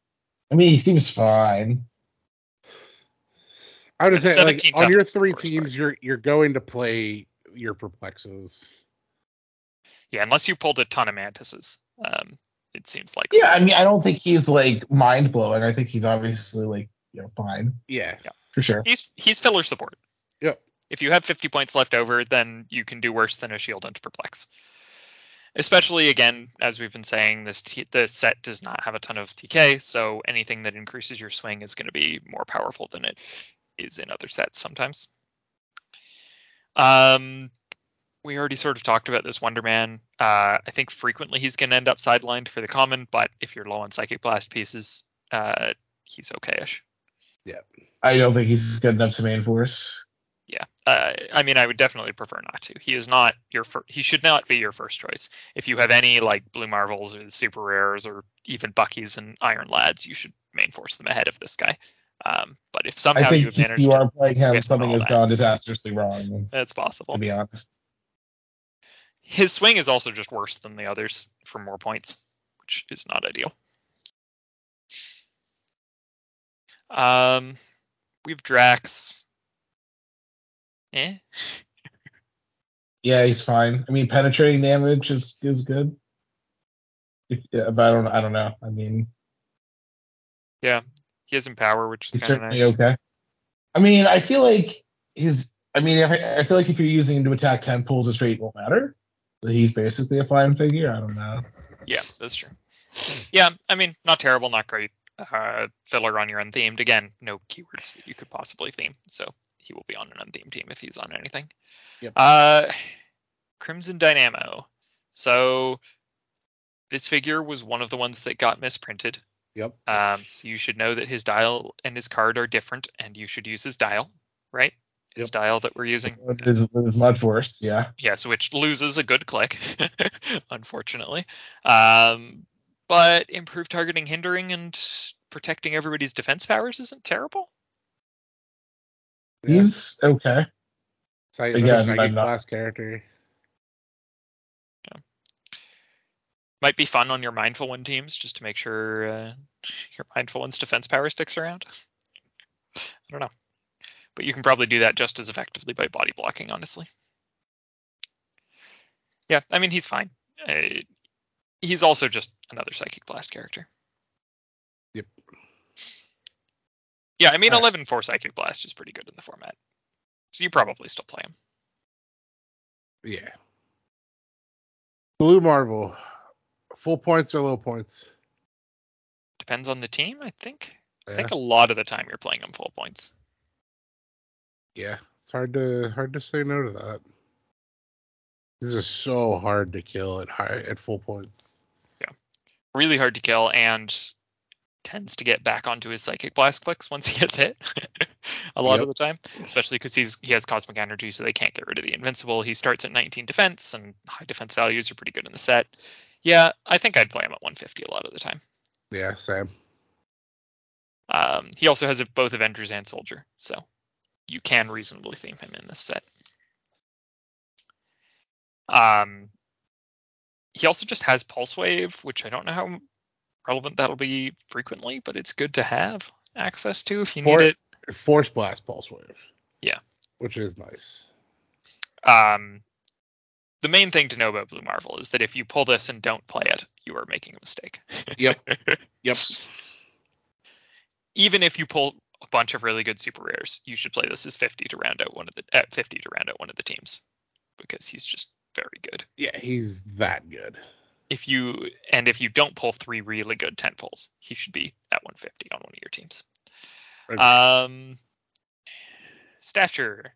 I mean, he seems fine. I would say, like on your toughness is the three teams, part. you're you're going to play your perplexes. Yeah, unless you pulled a ton of mantises. Um, it seems like Yeah, I mean, I don't think he's like mind blowing. I think he's obviously like you know fine Yeah. for sure. he's he's filler support. Yep. If you have 50 points left over, then you can do worse than a shield into perplex. Especially again, as we've been saying, this t- the set does not have a ton of TK, so anything that increases your swing is going to be more powerful than it is in other sets sometimes. Um, we already sort of talked about this Wonder Man. Uh, I think frequently he's going to end up sidelined for the common, but if you're low on Psychic Blast pieces, uh, he's okay-ish. Yeah. I don't think he's good enough to main force. Yeah, uh, I mean, I would definitely prefer not to. He is not your fir- he should not be your first choice. If you have any like Blue Marvels or the Super Rares or even Buckies and Iron Lads, you should main force them ahead of this guy. Um, but if I somehow think you managed you to, are playing him, something has that. gone disastrously wrong. that's possible. To be honest, His swing is also just worse than the others for more points, which is not ideal. Um, we have Drax. Eh. yeah, he's fine. I mean, penetrating damage is is good. If, yeah, but I don't I don't know. I mean, Yeah, he has Empower, which is kind of certainly nice. okay. I mean, I feel like his. I mean, I, I feel like if you're using him to attack ten pulls, a straight won't matter. But he's basically a fine figure. I don't know. Yeah, that's true. Yeah, I mean, not terrible, not great. Uh, filler on your unthemed. Again, no keywords that you could possibly theme, so he will be on an unthemed team if he's on anything. Yep. Uh, Crimson Dynamo. So this figure was one of the ones that got misprinted. Yep. Um, so you should know that his dial and his card are different, and you should use his dial, right? His Yep. dial that we're using. It is, it is much worse. Yeah. Yes, which loses a good click, unfortunately. Um, but improved targeting, hindering, and protecting everybody's defense powers isn't terrible. Yeah. He's okay. Psy- Again, I'm not- class character. Might be fun on your mindful one teams just to make sure uh, your mindful one's defense power sticks around. I don't know, but you can probably do that just as effectively by body blocking, honestly. Yeah, I mean he's fine. Uh, he's also just another psychic blast character. Yep. Yeah, I mean Alright. 11 4 psychic blast is pretty good in the format, so you probably still play him. Yeah. Blue Marvel. Full points or low points? Depends on the team, I think. I think a lot of the time you're playing him full points. Yeah. It's hard to hard to say no to that. This is so hard to kill at high at full points. Yeah, really hard to kill and tends to get back onto his psychic blast clicks once he gets hit a lot Yep. of the time especially because he's he has cosmic energy so they can't get rid of the invincible he starts at 19 defense and high defense values are pretty good in the set yeah i think i'd play him at 150 a lot of the time Yeah, Sam. um, he also has both avengers and soldier so you can reasonably theme him in this set um, he also just has pulse wave which i don't know how relevant that'll be frequently but it's good to have access to if you For- need it Force blast pulse wave. Yeah. Which is nice. um, the main thing to know about blue marvel is that if you pull this and don't play it you are making a mistake Yep. Yep. even if you pull a bunch of really good super rares you should play this as 50 to round out one of the at 50 to round out one of the teams because he's just very good Yeah, he's that good. if you and if you don't pull three really good tent pulls, he should be at 150 on one of your teams. Agreed. Um, stature.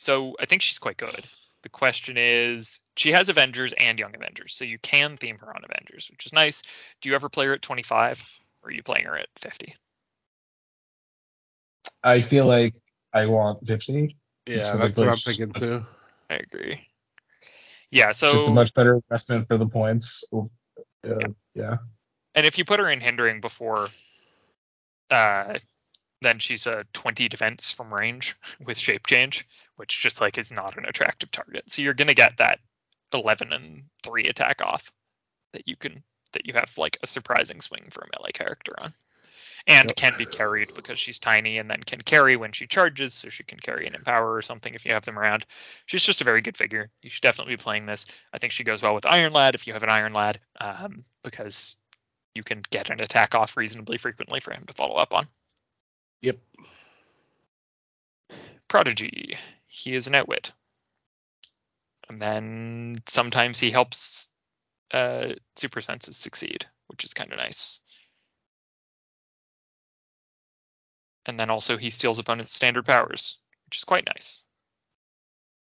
So I think she's quite good. The question is, she has Avengers and Young Avengers, so you can theme her on Avengers, which is nice. Do you ever play her at 25, or are you playing her at 50? I feel like I want 50. yeah, that's what I'm thinking too. I agree. Yeah, so Just a much better investment for the points. Uh, yeah. And if you put her in hindering before, uh, then she's a 20 defense from range with shape change, which just like is not an attractive target. So you're gonna get that 11 and three attack off that you can that you have like a surprising swing for a melee character on, and Yep. can be carried because she's tiny and then can carry when she charges, so she can carry an empower or something if you have them around. She's just a very good figure. You should definitely be playing this. I think she goes well with Iron Lad if you have an Iron Lad, um, because you can get an attack off reasonably frequently for him to follow up on. Yep. Prodigy. He is an outwit. And then sometimes he helps uh, super senses succeed, which is kind of nice. And then also he steals opponents' standard powers, which is quite nice.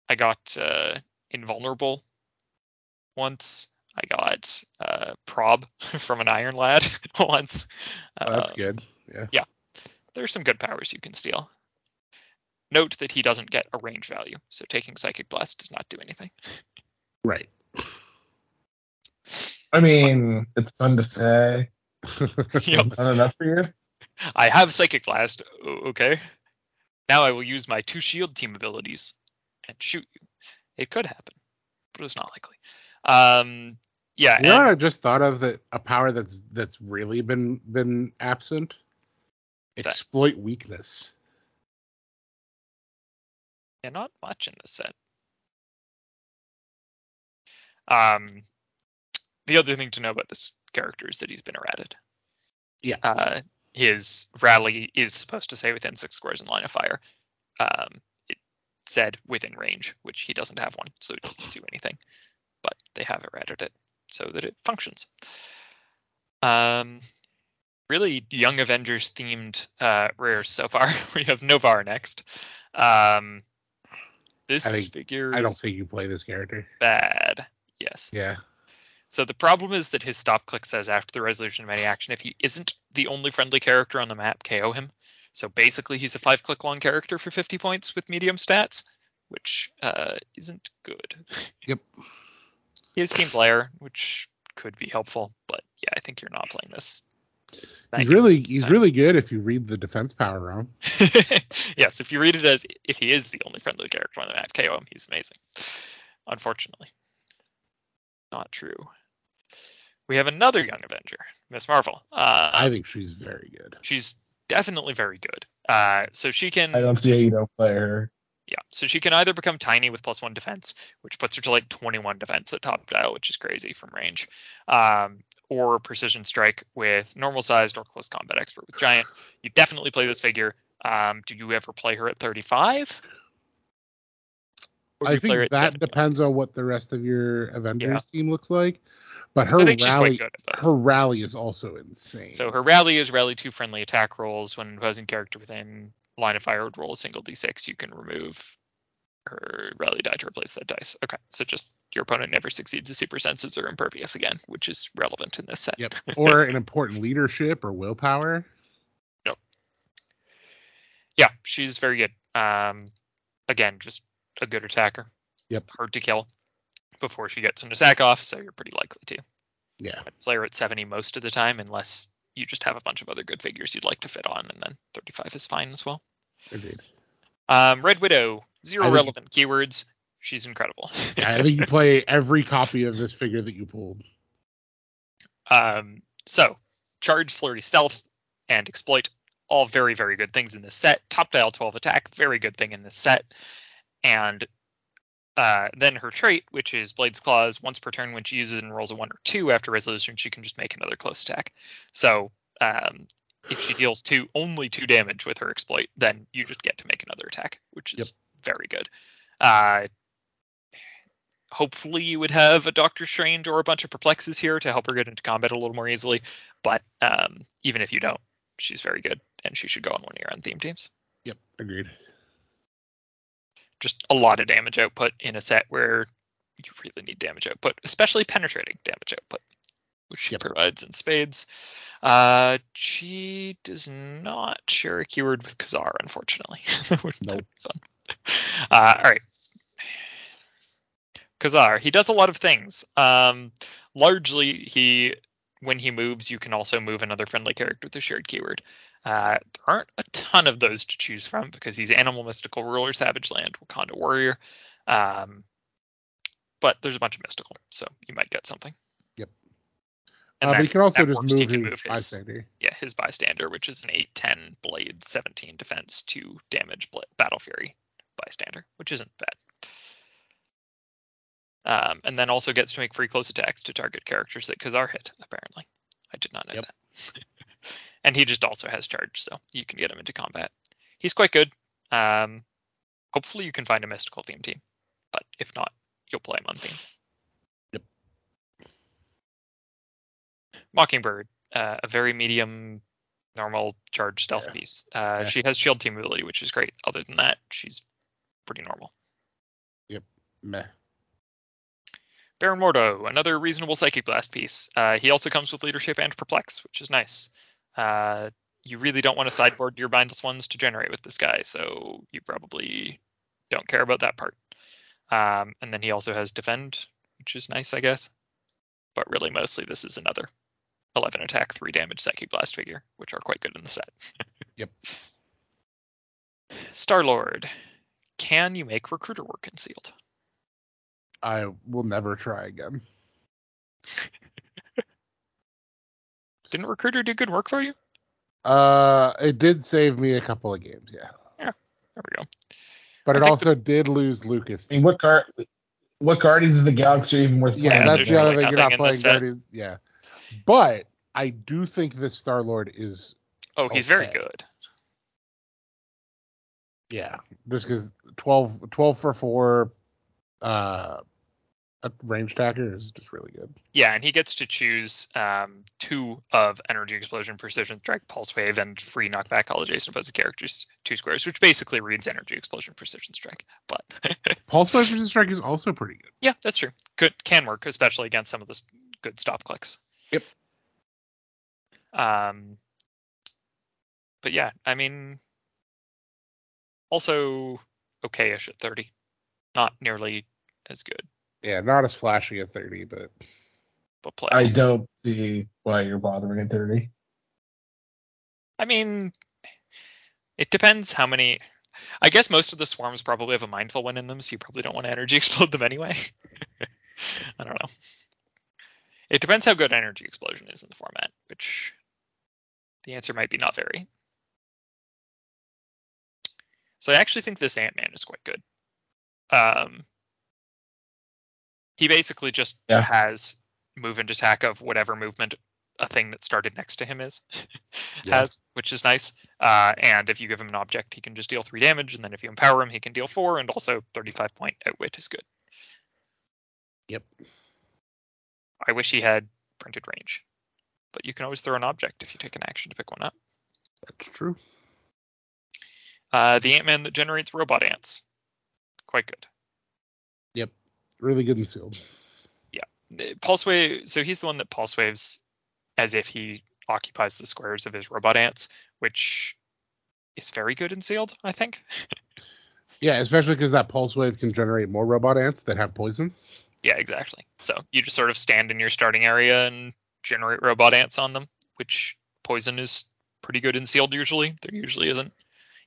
I got uh, invulnerable once. I got uh, prob from an Iron Lad once. Oh, That's Uh, good. Yeah. Yeah. There's some good powers you can steal. Note that he doesn't get a range value, so taking Psychic Blast does not do anything. Right. I mean, it's fun to say. Yep. Not enough for you? I have Psychic Blast. Okay. Now I will use my two shield team abilities and shoot you. It could happen, but it's not likely. Um, yeah, You know what and- I just thought of that a power that's that's really been been absent? Exploit weakness. Yeah, not much in the set. Um, the other thing to know about this character is that he's been errated. Yeah. Uh, his rally is supposed to say within six squares in line of fire. Um, it said within range, which he doesn't have one, so it doesn't do anything. But they have errated it so that it functions. Um, really young Avengers themed uh, rares so far. we have Noh-Varr next. Um, This I think- figure I don't is think you play this character. bad. Yes. Yeah. So the problem is that his stop click says after the resolution of any action, if he isn't the only friendly character on the map, KO him. So basically, he's a five click long character for 50 points with medium stats, which uh, isn't good. Yep. He is team player, which could be helpful, but yeah, I think you're not playing this. Thank He's you. really he's time. really good if you read the defense power wrong. yes, if you read it as if he is the only friendly character on the map, KO him, he's amazing. Unfortunately. Not true. We have another young Avenger, Miss Marvel. Uh, I think she's very good. she's definitely very good. Uh, so she can I don't see how you don't play her. yeah, so she can either become tiny with plus one defense, which puts her to like 21 defense at top dial, which is crazy from range, um, or precision strike with normal sized or close combat expert with giant. You definitely play this figure. Um, do you ever play her at 35? I you play her think that depends on what the rest of your Avengers team looks like. But her So I think she's quite rally good at both. her rally is also insane. So her rally is rally two friendly attack rolls. When opposing character within line of fire would roll a single d6, you can remove her rally die to replace that dice. Okay, so just your opponent never succeeds a super senses or impervious again, which is relevant in this set. Yep. or an important leadership or willpower. Nope. Yeah, she's very good. Um, again, just a good attacker. Yep. Hard to kill before she gets an attack off, so you're pretty likely to. Yeah. I'd play her at 70 most of the time, unless you just have a bunch of other good figures you'd like to fit on, and then 35 is fine as well. Agreed. Um, Red Widow, zero relevant keywords. She's incredible. I think you play every copy of this figure that you pulled. um, so, charge, flurry, stealth, and exploit, all very, very good things in this set. Top dial 12 attack, very good thing in this set. And uh, then her trait, which is Blade's Claws, once per turn when she uses and rolls a one or two after resolution, she can just make another close attack. So, um, if she deals two only two damage with her exploit, then you just get to make another attack, which is very good. Uh, hopefully you would have a Doctor Strange or a bunch of perplexes here to help her get into combat a little more easily. But um, even if you don't, she's very good, and she should go on one of your unthemed teams. Yep. Agreed. Just a lot of damage output in a set where you really need damage output, especially penetrating damage output, which she provides in spades. Uh, she does not share a keyword with Ka-Zar, unfortunately. that would that be fun. Uh, all right. Ka-Zar, he does a lot of things. Um, largely, he when he moves, you can also move another friendly character with a shared keyword. Uh, there aren't a ton of those to choose from because he's Animal Mystical Ruler, Savage Land, Wakanda Warrior. Um, but there's a bunch of mystical, so you might get something. And Uh, that- but you can also just move his move his- bystander. yeah, his bystander, which is an 8-10 blade, 17 defense, 2 damage bla- battle fury bystander, which isn't bad. Um, and then also gets to make free close attacks to target characters that Ka-Zar hit, apparently. I did not know Yep. that. and he just also has charge, so you can get him into combat. He's quite good. Um, hopefully you can find a mystical theme team, but if not, you'll play him on theme. Mockingbird, uh, a very medium, normal charge stealth Yeah. piece. Uh, Yeah. She has shield team ability, which is great. Other than that, she's pretty normal. Yep. Meh. Baron Mordo, another reasonable Psychic Blast piece. Uh, he also comes with Leadership and Perplex, which is nice. Uh, you really don't want to sideboard your mindless ones to generate with this guy, so you probably don't care about that part. Um, and then he also has Defend, which is nice, I guess. But really, mostly this is another 11 attack, 3 damage Psychic Blast figure, which are quite good in the set. Yep. Star Lord, can you make Recruiter work concealed? I will never try again. Didn't Recruiter do good work for you? Uh, it did save me a couple of games, yeah. Yeah, there we go. But I it think also did lose Lucas. I mean, what guard? What Guardians of the Galaxy are even worth Yeah, playing? Yeah, that's there's the other really thing. You're not playing this. Guardians. Yeah. But I do think this Star Lord is Oh, he's very good. yeah, just because 12, 12 for four uh a range attacker is just really good. Yeah, and he gets to choose um, two of Energy Explosion, Precision Strike, Pulse Wave, and free knockback all adjacent opposing characters two squares, which basically reads Energy Explosion, Precision Strike. But Pulse Wave Precision Strike is also pretty good. yeah, that's true. Good can work, especially against some of the good stop clicks. Yep. Um. But yeah, I mean, also okay-ish at 30, not nearly as good, Yeah, not as flashy at 30, but but play. I don't see why you're bothering at 30. I mean, it depends how many. I guess most of the swarms probably have a mindful one in them, so you probably don't want to energy explode them anyway. I don't know. It depends how good energy explosion is in the format, which the answer might be not very. So I actually think this Ant Man is quite good. Um, he basically just Yeah. has move and attack of whatever movement a thing that started next to him is Yeah. has, which is nice. Uh, and if you give him an object, he can just deal three damage, and then if you empower him, he can deal four, and also 35 point outwit is good. Yep. I wish he had printed range, but you can always throw an object if you take an action to pick one up. that's true. Uh, the Ant Man that generates robot ants, quite good. Yep, really good and sealed. Yeah, Pulse wave, so he's the one that pulse waves as if he occupies the squares of his robot ants, which is very good and sealed, I think. Yeah, especially because that pulse wave can generate more robot ants that have poison. Yeah, exactly. So you just sort of stand in your starting area and generate robot ants on them, which poison is pretty good and sealed usually. There usually isn't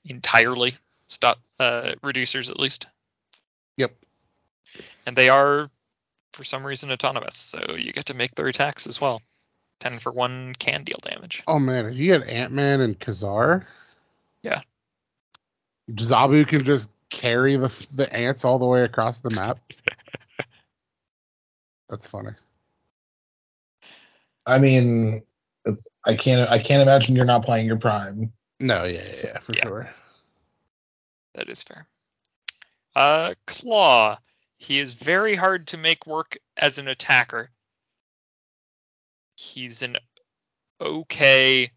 entirely stop uh, reducers at least, Yep. and they are for some reason autonomous, so you get to make their attacks as well. Ten for one can deal damage. Oh man, if you had Ant Man and Ka-Zar, Yeah. Zabu can just carry the the ants all the way across the map. That's funny. I mean, I can't I can't imagine you're not playing your prime. No, yeah, yeah, yeah for Yeah. sure. That is fair. Uh, Klaw. He is very hard to make work as an attacker. He's an okay,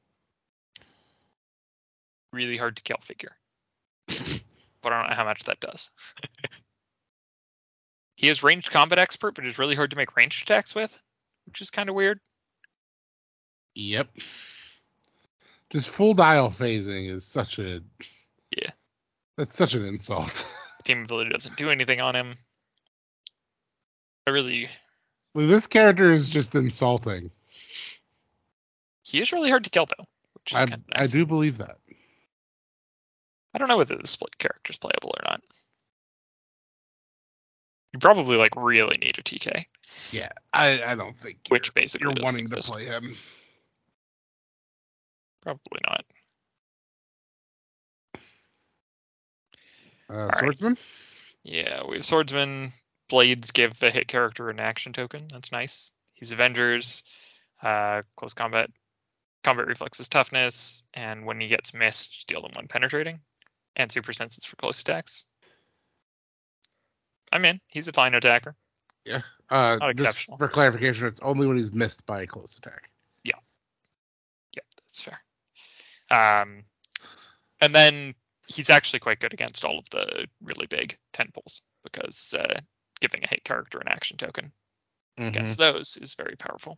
really hard to kill figure. but I don't know how much that does. he is ranged combat expert, but is really hard to make ranged attacks with, which is kind of weird. Yep. Just full dial phasing is such a Yeah. That's such an insult. Team ability doesn't do anything on him. I really, Like, this character is just insulting. he is really hard to kill though, which is I, kind of I do believe that. I don't know whether the split character is playable or not. You probably like really need a TK, Yeah, I, I don't think which you're, basically you're wanting exist. to play him. Probably not. Uh, right. swordsman. Yeah, we have swordsman. Blades give the hit character an action token. That's nice. He's Avengers. Uh, close combat. Combat reflexes toughness, and when he gets missed, deal them one penetrating, and super senses for close attacks. I'm in. He's a fine attacker. Yeah. Uh, Not exceptional. For clarification, it's only when he's missed by a close attack. Yeah, Yeah, that's fair. Um, and then he's actually quite good against all of the really big tentpoles because uh, giving a hit character an action token against those is very powerful.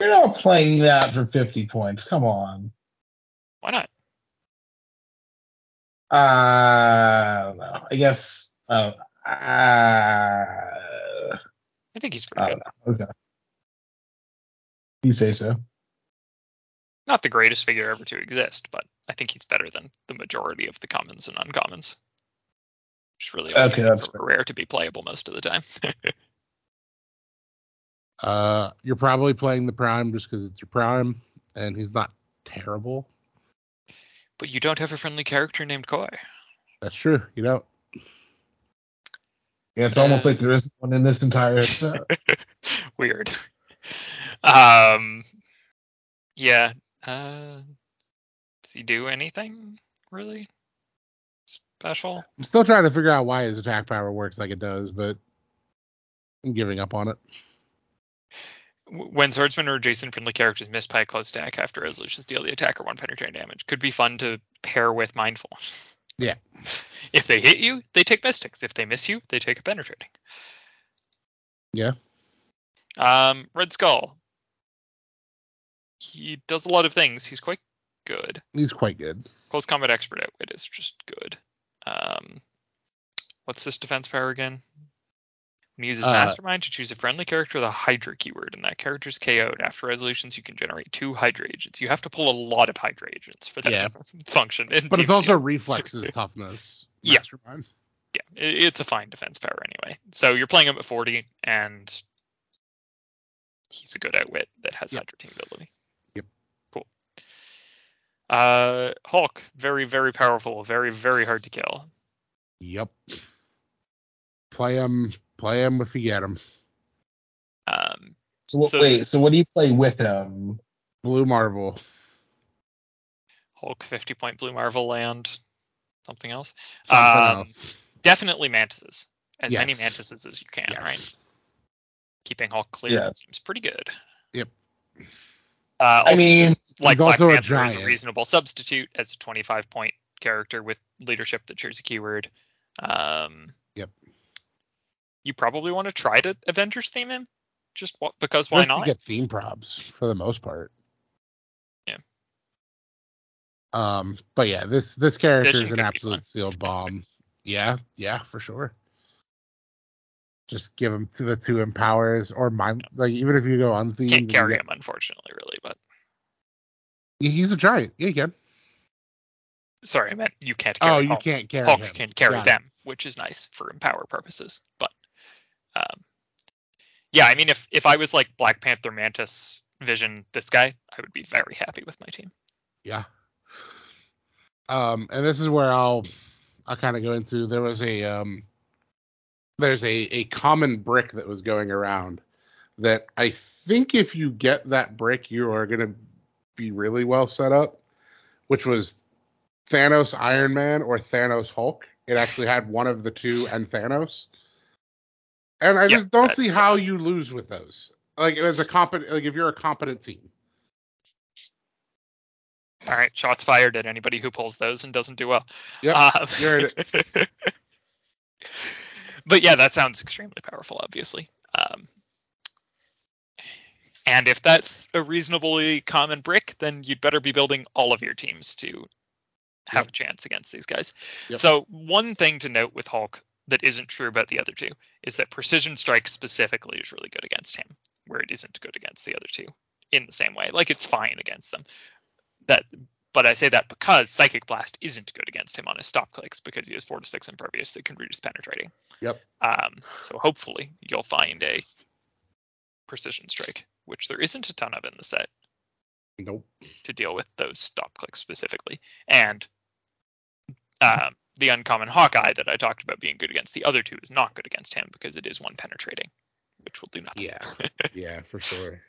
You're not playing that for 50 points. Come on. Why not? Uh, I don't know. I guess. Uh, uh, I think he's I pretty don't good. know. Okay. You say so. Not the greatest figure ever to exist, but I think he's better than the majority of the commons and uncommons. Which really Okay, means that's that rare to be playable most of the time. Uh, you're probably playing the prime just because it's your prime, and he's not terrible. But you don't have a friendly character named Koi. That's true. You know, Yeah, it's almost Uh, like there isn't one in this entire set. Weird. Um, yeah. Uh, does he do anything really special. I'm still trying to figure out why his attack power works like it does, but I'm giving up on it. When swordsman or adjacent friendly characters miss by a close attack after resolutions deal the attacker one penetrating damage. Could be fun to pair with mindful. Yeah. If they hit you, they take mystics. If they miss you, they take a penetrating. Yeah. Um, Red Skull. He does a lot of things. He's quite good. He's quite good. Close combat expert outwit is just good. Um, what's this defense power again? When he uses Uh, Mastermind to choose a friendly character with a Hydra keyword, and that character's KO'd. After resolutions, you can generate two Hydra agents. You have to pull a lot of Hydra agents for that Yeah. to function. in But it's also reflexes toughness. Yeah. Mastermind. yeah, it- it's a fine defense power anyway. So you're playing him at 40, and he's a good outwit that has Yep. Hydra team ability. Yep. Cool. Uh, Hulk, very very powerful, very very hard to kill. Yep. Play him. Play him if you get him. Um, So, what, So- wait, so what do you play with him? Blue Marvel. Hulk 50 point blue Marvel land, something else. Something Um, else. Definitely mantises. As many mantises as you can, Yes. right? Keeping Hulk clear Yeah. seems pretty good. Yep. Uh, I mean, just like he's Black also a Panther is a reasonable substitute as a 25 point character with leadership that shares a keyword. Um, Yep. You probably want to try to Avengers theme him, just because why Just not? to get theme props for the most part. Yeah. Um, but yeah, this this character Vision is an absolute sealed bomb. yeah, yeah, for sure. Just give him to the two empowers or mind like even if you go on theme, Can't carry him, unfortunately, really. But He's a giant. Yeah, you can. sorry, I meant you can't. Carry Oh, you Hulk. can't carry Hulk him. can carry Got it. them, which is nice for empower purposes. But um, yeah, I mean, if if I was like Black Panther, Mantis, Vision, this guy, I would be very happy with my team. Yeah. Um, and this is where I'll I'll kind of go into. There was a um, there's a a common brick that was going around that I think if you get that brick, you are gonna be really well set up. Which was Thanos Iron Man or Thanos Hulk. It actually had one of the two and Thanos. And I Yeah, just don't see how you lose with those. Like as a competent, like if you're a competent team. All right, shots fired at anybody who pulls those and doesn't do well. Yeah, Um, heard it. but yeah, that sounds extremely powerful, obviously. Um, and if that's a reasonably common brick, then you'd better be building all of your teams to have Yep. a chance against these guys. Yep. So one thing to note with Hulk that isn't true about the other two is that precision strike specifically is really good against him, where it isn't good against the other two in the same way. Like it's fine against them. That but I say that because Psychic Blast isn't good against him on his stop clicks because he has four to six impervious that can reduce penetrating. Yep. Um, so hopefully you'll find a precision strike, which there isn't a ton of in the set Nope. to deal with those stop clicks specifically. And um, the uncommon Hawkeye that I talked about being good against the other two is not good against him because it is one penetrating, which will do nothing. Yeah. yeah, for sure.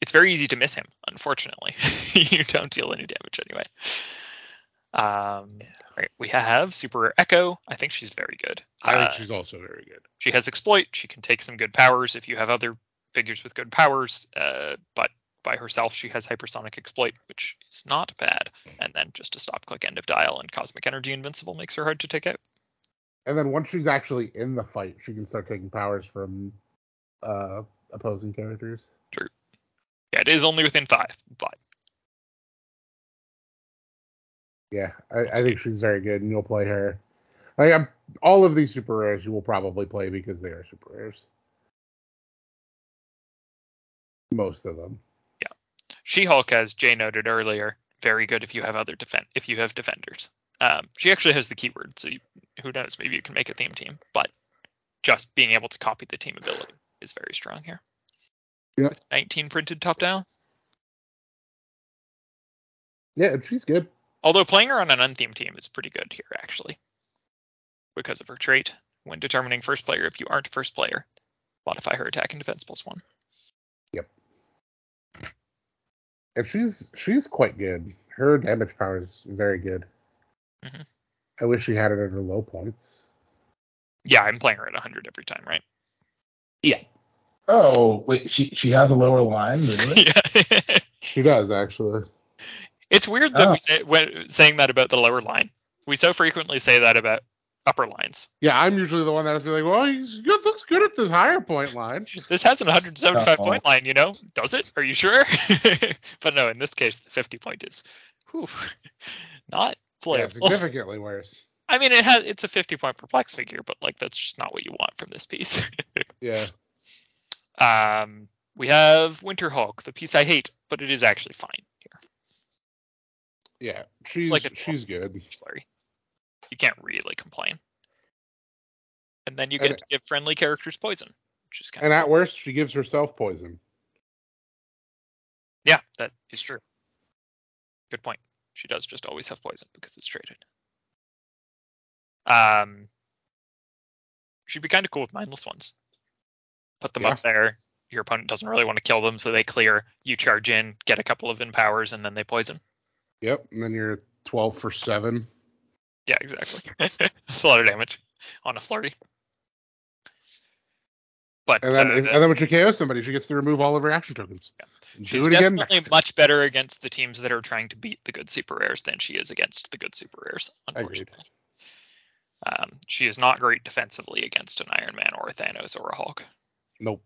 It's very easy to miss him, unfortunately. you don't deal any damage anyway. Um, right, we have Super Rare Echo. I think she's very good. I Uh, think she's also very good. she has exploit. She can take some good powers if you have other figures with good powers. Uh, but by herself, she has hypersonic exploit, which is not bad. And then just a stop click end of dial and cosmic energy invincible makes her hard to take out. And then once she's actually in the fight, she can start taking powers from uh opposing characters. True. Yeah, it is only within five, but Yeah, I, I think she's very good, and you'll play her. Like I'm, all of these super rares, you will probably play because they are super rares. Most of them. She-Hulk, as Jay noted earlier, very good if you have other defend if you have defenders. Um, she actually has the keyword, so you, who knows? Maybe you can make a theme team. But just being able to copy the team ability is very strong here. Yeah. With 19 printed top down. Yeah, she's good. Although playing her on an unthemed team is pretty good here, actually, because of her trait. When determining first player, if you aren't first player, modify her attack and defense plus one. And she's she's quite good. Her damage power is very good. Mm-hmm. I wish she had it at her low points. Yeah, I'm playing her at 100 every time, right? Yeah. Oh wait, she she has a lower line. Really? yeah. She does actually. it's weird that Oh. we say when saying that about the lower line. We so frequently say that about upper lines. Yeah, I'm usually the one that has to be like, well, he's good, looks good at this higher point line. This has an 175 Oh. point line, you know? Does it? Are you sure? but no, in this case, the 50 point is, whew, not Yeah, significantly worse. I mean, it has it's a 50 point perplex figure, but like that's just not what you want from this piece. Yeah. um, we have Winterhawk, the piece I hate, but it is actually fine here. Yeah. She's Like she's good. Flurry. You can't really complain. And then you And- get to give friendly characters poison, which is kind And of at worst, she gives herself poison. yeah, that is true. Good point. She does just always have poison because it's traded. Um, she'd be kind of cool with mindless ones. Put them up there. Your opponent doesn't really want to kill them, so they clear. You charge in, get a couple of empowers, and then they poison. Yep. And then you're 12 for seven. Yeah, exactly. That's a lot of damage on a flurry. But And then, uh, and then when she KOs somebody, she gets to remove all of her action tokens. And she's Do it again. definitely next. much better against the teams that are trying to beat the good super rares than she is against the good super rares. Unfortunately, um, she is not great defensively against an Iron Man or a Thanos or a Hulk. Nope.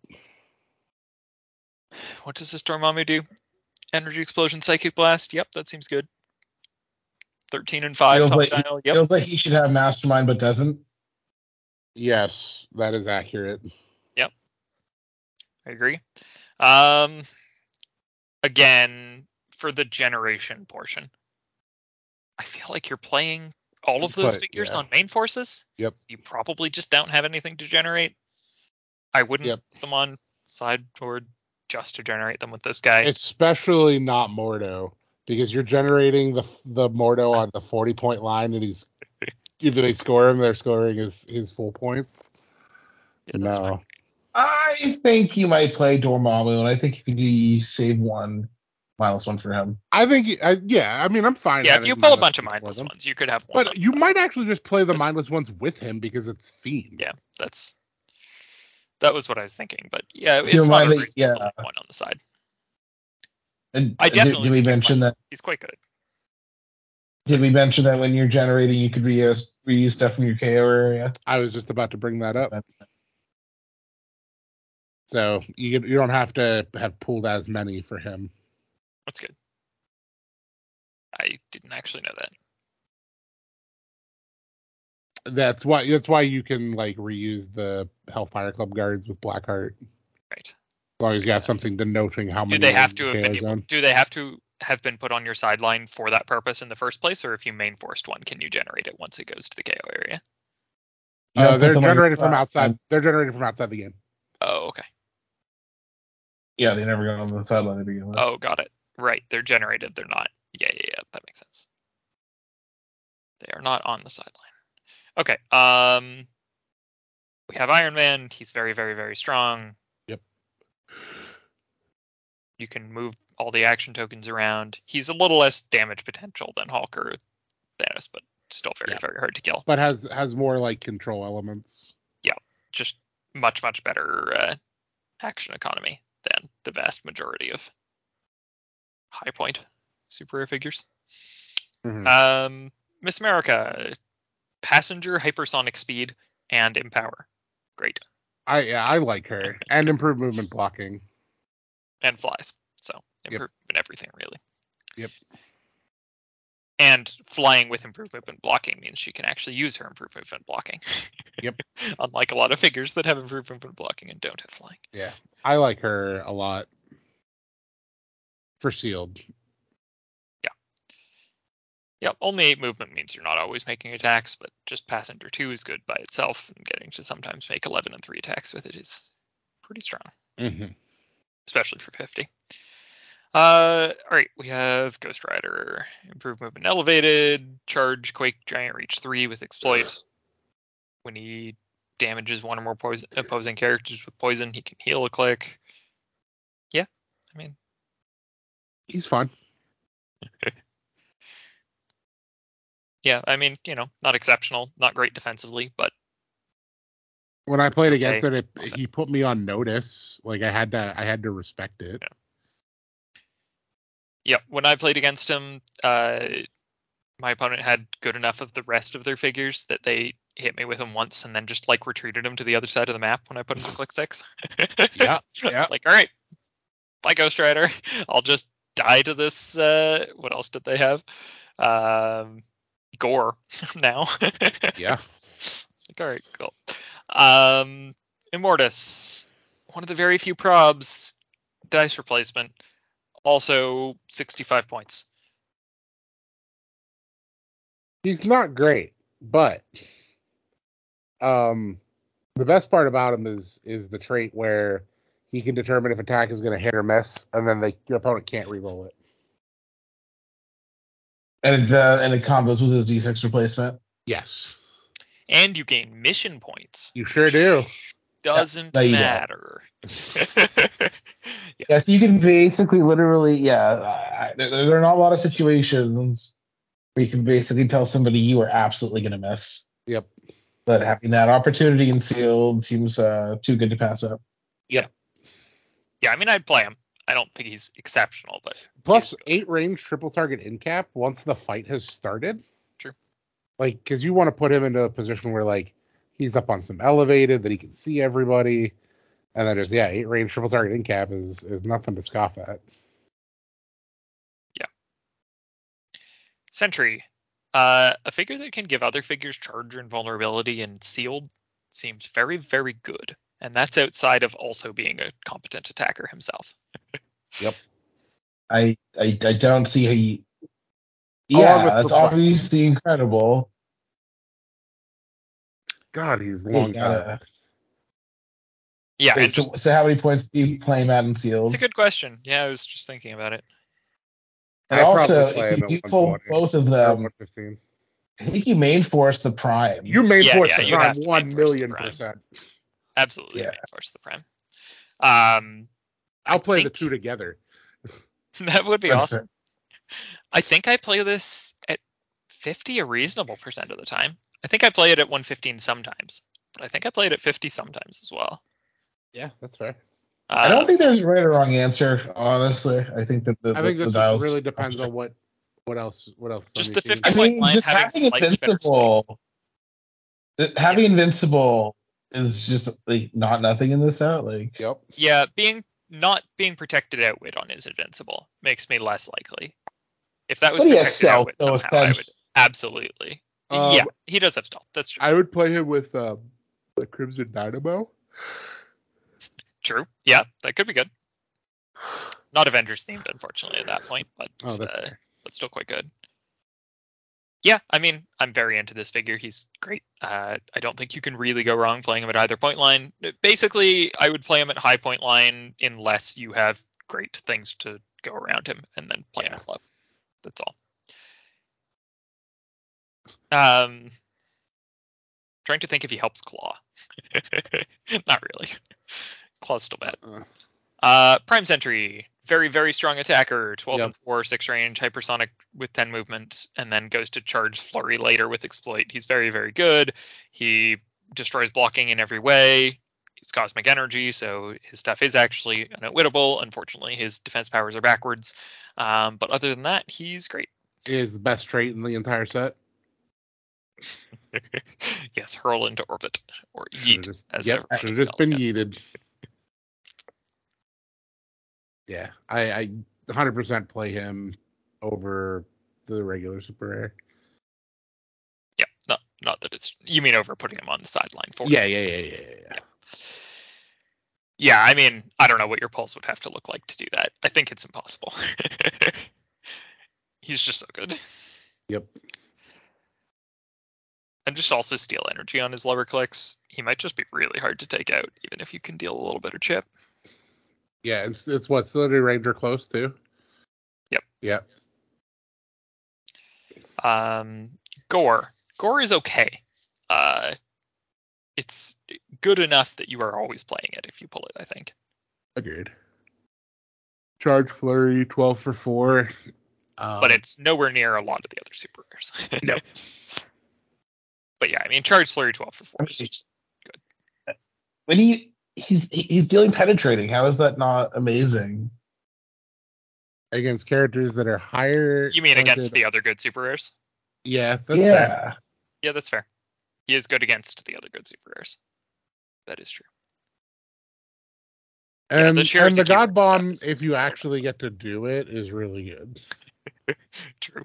What does this Dormammu do? Energy explosion, psychic blast. Yep, that seems good. Thirteen and five. Feels like dial. Yep. feels like he should have mastermind, but doesn't. Yes, that is accurate. Yep. I agree. Um, again, for the generation portion, I feel like you're playing all of those But, figures yeah. on main forces. Yep. You probably just don't have anything to generate. I wouldn't Yep. put them on sideboard just to generate them with this guy. Especially not Mordo, because you're generating the the Mordo on the 40 point line, and he's if they score him, they're scoring his his full points. Yeah, no. I think you might play Dormammu, and I think you could save one Mindless minus one for him. I think, I, yeah, I mean, I'm fine. Yeah, if you pull a bunch of mindless them. ones, you could have one. But the you side. might actually just play the That's- mindless ones with him because it's themed. Yeah, that's that was what I was thinking. But yeah, it's not mind that- unreasonable yeah. one on the side. And I did- definitely did, we mention that? He's quite good. Did we mention that when you're generating, you could reuse reuse stuff from your KO area? I was just about to bring that up. So you you don't have to have pulled as many for him. That's good. I didn't actually know that. That's why that's why you can like reuse the Hellfire Club guards with Blackheart. Right. As long as you have Makes something denoting how many. Do they have to have been able, do they have to have been put on your sideline for that purpose in the first place, or if you main forced one, can you generate it once it goes to the KO area? You Uh, they're them on your generated from side. outside. They're generated from outside the game. Oh, okay. Yeah, they never go on the sideline to begin with. Oh, got it. Right, they're generated. They're not. Yeah, yeah, yeah. That makes sense. They are not on the sideline. Okay. Um, we have Iron Man. He's very, very, very strong. You can move all the action tokens around. He's a little less damage potential than Hulk or Thanos, but still very, Yeah. very hard to kill. But has has more like control elements. Yeah, just much, much better uh, action economy than the vast majority of high point super rare figures. Mhm. Um, Miss America, passenger hypersonic speed and empower. Great. I yeah, I like her and improved movement blocking. And flies. So Yep. improvement in everything really. Yep. And flying with improved movement blocking means she can actually use her improved movement blocking. Yep. Unlike a lot of figures that have improved movement blocking and don't have flying. Yeah, I like her a lot. For sealed, Yep, only eight movement means you're not always making attacks, but just passenger two is good by itself, and getting to sometimes make 11 and three attacks with it is pretty strong. hmm especially for 50. Uh, all right, we have Ghost Rider, improved movement elevated, charge, quake, giant reach three with exploit. When he damages one or more poison, opposing characters with poison, he can heal a click. Yeah, I mean, he's fun. Yeah, I mean, you know, not exceptional, not great defensively, but When I played against Okay. it, it, he put me on notice. Like I had to, I had to respect it. yeah, when I played against him, uh, my opponent had good enough of the rest of their figures that they hit me with them once and then just like retreated him to the other side of the map when I put him to click six. Yeah, yeah. It's like, all right, bye Ghost Rider. I'll just die to this. Uh, what else did they have? Um, Gorr now. Yeah. It's like, all right, cool. Um, Immortus, one of the very few probs, dice replacement, also 65 points. He's not great, but um, the best part about him is is the trait where he can determine if attack is going to hit or miss, and then the, the opponent can't reroll it. And uh, and it combos with his D6 replacement. Yes, And you gain mission points. you sure do. Doesn't no, you don't. matter. Yes, you can basically, literally, yeah. I, I- there, there are not a lot of situations where you can basically tell somebody you are absolutely going to miss. Yep. But having that opportunity in sealed seems uh, too good to pass up. Yeah. Yeah, I mean, I'd play him. I don't think he's exceptional, but Plus eight range triple target in cap once the fight has started. True. Like, because you want to put him into a position where like he's up on some elevated that he can see everybody, and then there's yeah eight range triple target in cap is is nothing to scoff at. Yeah. Sentry, uh, a figure that can give other figures charge and vulnerability and sealed seems very, very good. And that's outside of also being a competent attacker himself. I I, I don't see how you. Yeah, with that's perplex. obviously incredible. God, he's You long. gotta- Yeah, Wait, and so, just, so how many points do you play him at in it's a good question. Yeah, I was just thinking about it. And I'd also, if you do pull both of them, I think you main force the prime. You main Yeah, force yeah, the prime have to main one force the million percent. Absolutely, Yeah. main force the prime. Um, I I'll play the two together. that would be awesome. I think I play this at 50 a reasonable percent of the time. I think I play it at 115 sometimes, but I think I play it at 50 sometimes as well. Yeah, that's fair. I Uh, don't think there's a right or wrong answer, honestly. I think that the, I think the, this the dials really depends on what what else what else. Just the your team. 50 I point mean, line just having having slightly invincible, th- having invincible is just like not nothing in this set. Like, Yep. yeah, being not being protected outwit on is invincible makes me less likely. If that was but protected stealth, outwit so somehow, I would absolutely. Um, yeah, he does have stealth. That's true. I would play him with um, the Crimson Dynamo. True. Yeah, that could be good. Not Avengers themed, unfortunately, at that point, but Oh, uh, but still quite good. Yeah, I mean, I'm very into this figure. He's great. Uh, I don't think you can really go wrong playing him at either point line. Basically, I would play him at high point line unless you have great things to go around him, and then play him Yeah. at low. That's all. Um, trying to think if he helps Klaw. Not really. Klaw's still bad. Uh, Uh, Prime Sentry, very very strong attacker, 12 Yep. and 4, 6 range, hypersonic with 10 movement, and then goes to charge Flurry later with exploit. He's very very good. He destroys blocking in every way. He's cosmic energy, so his stuff is actually unoutwittable. Unfortunately, his defense powers are backwards. Um, but other than that, he's great. is the best trait in the entire set. yes, hurl into orbit or yeet. just, as yep, should have just been yeeted. Yeah, I, I 100% play him over the regular super rare. Yeah, not not that it's you mean over putting him on the sideline for Yeah, yeah, yeah, yeah, yeah, yeah. Yeah, I mean, I don't know what your pulse would have to look like to do that. I think it's impossible. He's just so good. Yep. And just also steal energy on his lower clicks. He might just be really hard to take out, even if you can deal a little bit of chip. Yeah, it's it's what Celebrity Ranger close to. Yep. Yep. Um, Gorr. Gorr is okay. Uh, it's good enough that you are always playing it if you pull it. I think. Agreed. Charge flurry, twelve for four. Um, but it's nowhere near a lot of the other super rares. No. but yeah, I mean, charge flurry 12 for four is it's- good. When he he's he's dealing penetrating, how is that not amazing? against characters that are higher. You mean against the other good super rares? Yeah, that's fair. yeah. Yeah, that's fair. He is good against the other good super rares. That is true. Yeah, And, the and the God Bomb, stuff is- if you actually get to do it, is really good. True.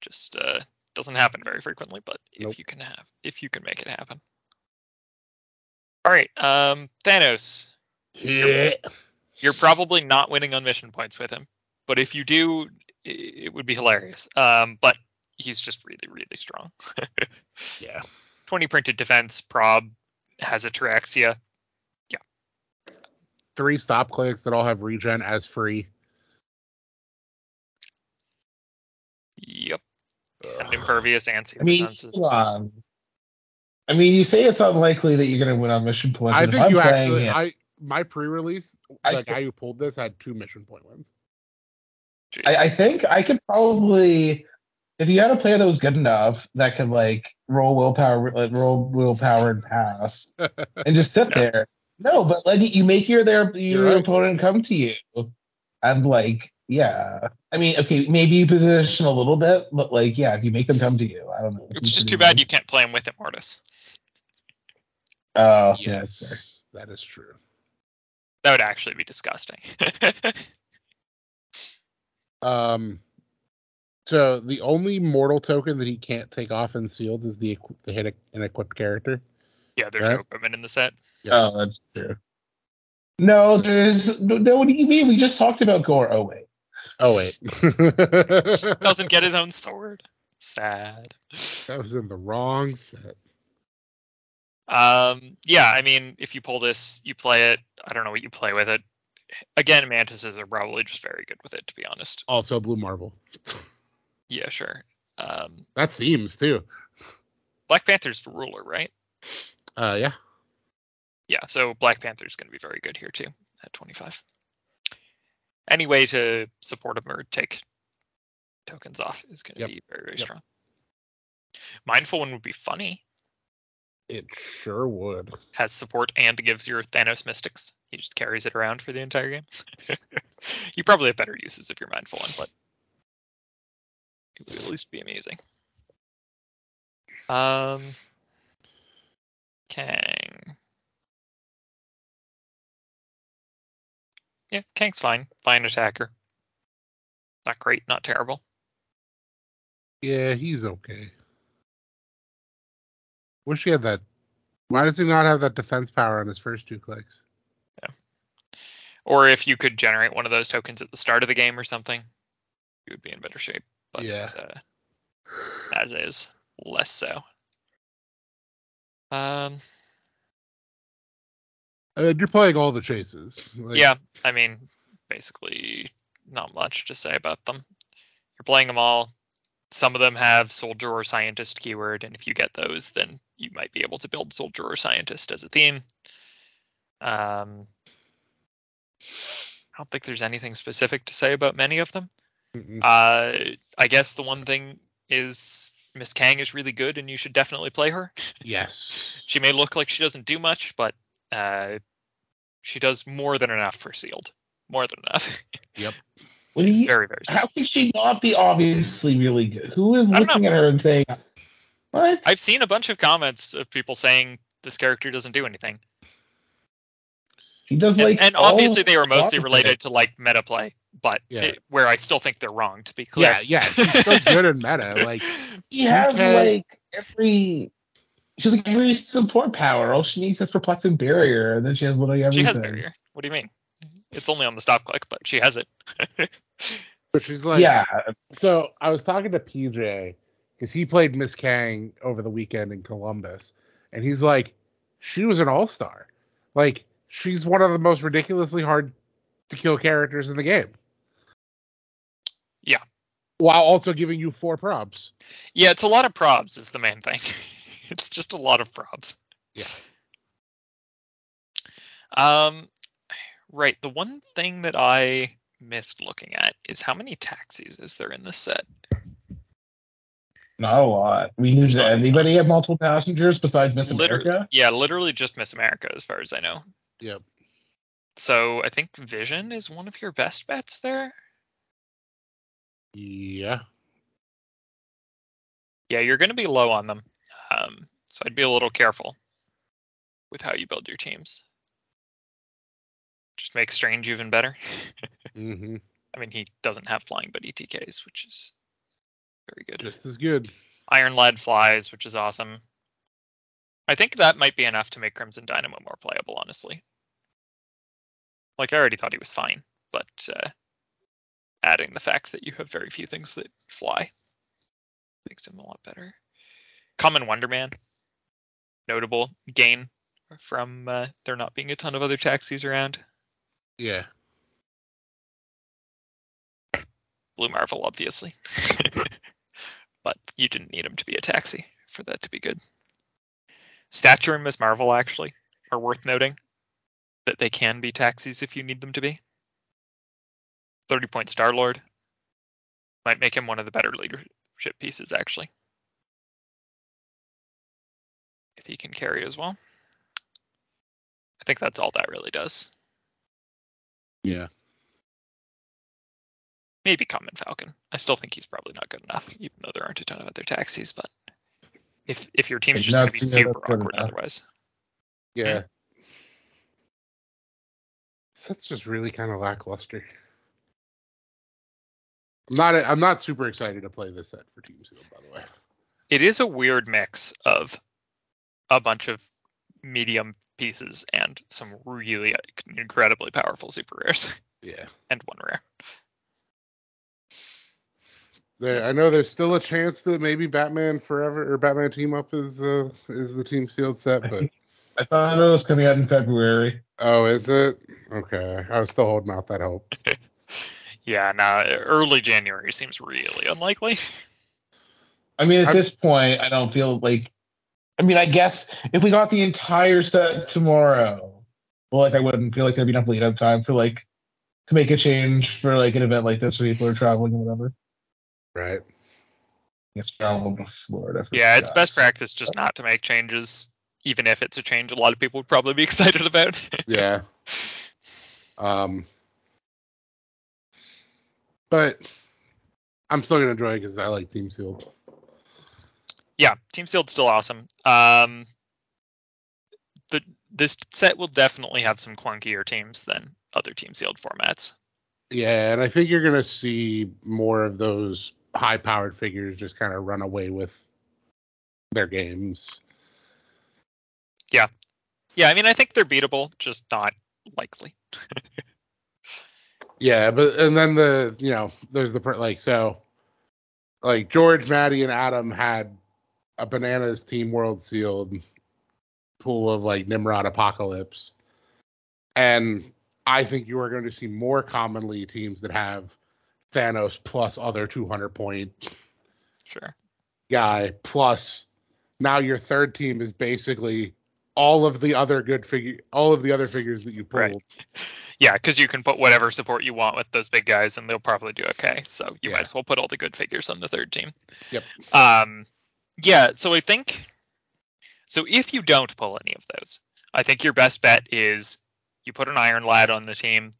Just uh doesn't happen very frequently, but Nope. if you can have if you can make it happen. All right, um Thanos. Yeah. You're probably not winning on mission points with him, but if you do, it would be hilarious. Um, but he's just really, really strong. Yeah. 20 printed defense, prob, has ataraxia. Three stop clicks that all have regen as free. Yep, and impervious and I mean, senses. Hold on. I mean, you say it's unlikely that you're going to win on mission points. I think I'm you playing actually. it- I my pre-release, I the thi- guy who pulled this had two mission point wins. I, I think I could probably, if you had a player that was good enough that could like roll willpower, like, roll willpower and pass, and just sit Yeah. there. No, but like you make your their your right. opponent come to you, and like yeah. I mean, okay, maybe you position a little bit, but like yeah, if you make them come to you, I don't know. it's just too bad you can't play them with Immortus. Oh yeah, that's yes, that is true. That would actually be disgusting. Um, so the only mortal token that he can't take off and sealed is the the hit an equipped character. yeah, there's Right. no equipment in the set. Yeah. Oh, that's true. No, there's no, no. What do you mean? We just talked about Gorr. Oh wait. Oh wait, Doesn't get his own sword. Sad. that was in the wrong set. Um, yeah, I mean, if you pull this, you play it. I don't know what you play with it. Again, mantises are probably just very good with it, to be honest. Also Blue Marvel. Yeah, sure. Um, That themes too. Black Panther's the ruler, right? Uh, yeah. Yeah, so Black Panther's going to be very good here too at 25. Any way to support him or take tokens off is going to Yep. be very, very Yep. strong. Mindful one would be funny. It sure would. Has support and gives your Thanos Mystics. He just carries it around for the entire game. you probably have better uses if you're Mindful one, but it would at least be amazing. Um, Kang. Yeah, Kang's fine. Fine attacker. Not great, not terrible. Yeah, he's okay. Wish he had that. Why does he not have that defense power on his first two clicks? Yeah. Or if you could generate one of those tokens at the start of the game or something, you would be in better shape. But Yeah. uh, as is, less so. Um, Uh, you're playing all the chases. Like, yeah, I mean, basically, not much to say about them. You're playing them all. Some of them have soldier or scientist keyword, and if you get those, then you might be able to build soldier or scientist as a theme. Um, I don't think there's anything specific to say about many of them. Mm-mm. Uh, I guess the one thing is Miss Kang is really good, and you should definitely play her. Yes. She may look like she doesn't do much, but uh, she does more than enough for sealed. More than enough. yep. do She's you, very, very how strong. could she not be obviously really good? Who is looking at her and saying, "What?" I've seen a bunch of comments of people saying this character doesn't do anything. She does And, like, and all obviously they were mostly related to like meta play, but Yeah. it- where I still think they're wrong to be clear. Yeah, yeah. She's still good in meta. Like, She has Okay. like every. She's like every support power. All she needs is perplexing barrier, and then she has literally she has barrier. What do you mean? It's only on the stop click, but she has it. but she's like, yeah, So I was talking to PJ because he played Miss Kang over the weekend in Columbus, and he's like, she was an all star. Like, she's one of the most ridiculously hard to kill characters in the game. Yeah. While also giving you four props. Yeah, it's a lot of probs is the main thing. it's just a lot of probs. Yeah. Um, right. The one thing that I missed looking at is how many taxis is there in this set? Not a lot. I mean, does Not a ton. anybody have multiple passengers besides Miss Liter- America? Yeah, literally just Miss America as far as I know. Yep. So I think Vision is one of your best bets there. Yeah. Yeah, you're going to be low on them. So I'd be a little careful with how you build your teams. Just make Strange even better. mm-hmm. I mean, he doesn't have flying but ETKs, which is very good. Just as good. Iron Lad flies, which is awesome. I think that might be enough to make Crimson Dynamo more playable, honestly. Like I already thought he was fine, but uh, adding the fact that you have very few things that fly makes him a lot better. Common Wonderman, notable gain from uh, there not being a ton of other taxis around. Yeah. Blue Marvel, obviously. but you didn't need him to be a taxi for that to be good. Stature and Miss Marvel actually are worth noting that they can be taxis if you need them to be. 30 point Star Lord might make him one of the better leadership pieces actually. He can carry as well. I think that's all that really does. Yeah. maybe Common Falcon. I still think he's probably not good enough, even though there aren't a ton of other taxis. But if if your team's It's just going to be super awkward enough. otherwise, Yeah. That's just really kind of lackluster. I'm not. I'm not super excited to play this set for Team Seal, by the way. it is a weird mix of a bunch of medium pieces and some really incredibly powerful super rares Yeah. and one rare. There, I know there's still a chance that maybe Batman Forever or Batman Team Up is uh, is the Team Sealed set, but I thought it was coming out in February. oh, is it? Okay, I was still holding out that hope. Yeah, now early January seems really unlikely. I mean, at I'm- this point, I don't feel like. I mean, I guess if we got the entire set tomorrow, well, like I wouldn't feel like there'd be enough lead up time for like to make a change for like an event like this where people are traveling or whatever. Right. It's travel to Florida. For Yeah, you it's best practice just not to make changes, even if it's a change a lot of people would probably be excited about. Yeah. Um. But I'm still gonna enjoy it because I like Team Sealed. Yeah, Team Sealed's still awesome. Um, the this set will definitely have some clunkier teams than other Team Sealed formats. Yeah, and I think you're gonna see more of those high-powered figures just kind of run away with their games. Yeah, yeah. I mean, I think they're beatable, just not likely. Yeah, but and then the you know there's the like so like George, Maddie, and Adam had a bananas team world sealed pool of like Nimrod Apocalypse, and I think you are going to see more commonly teams that have Thanos plus other 200 point Sure. guy plus now your third team is basically all of the other good figure all of the other figures that you pulled. Right. Yeah, because you can put whatever support you want with those big guys, and they'll probably do okay. So you Yeah. might as well put all the good figures on the third team. Yep. Um, yeah. So I think, so if you don't pull any of those, I think your best bet is you put an Iron Lad on the team.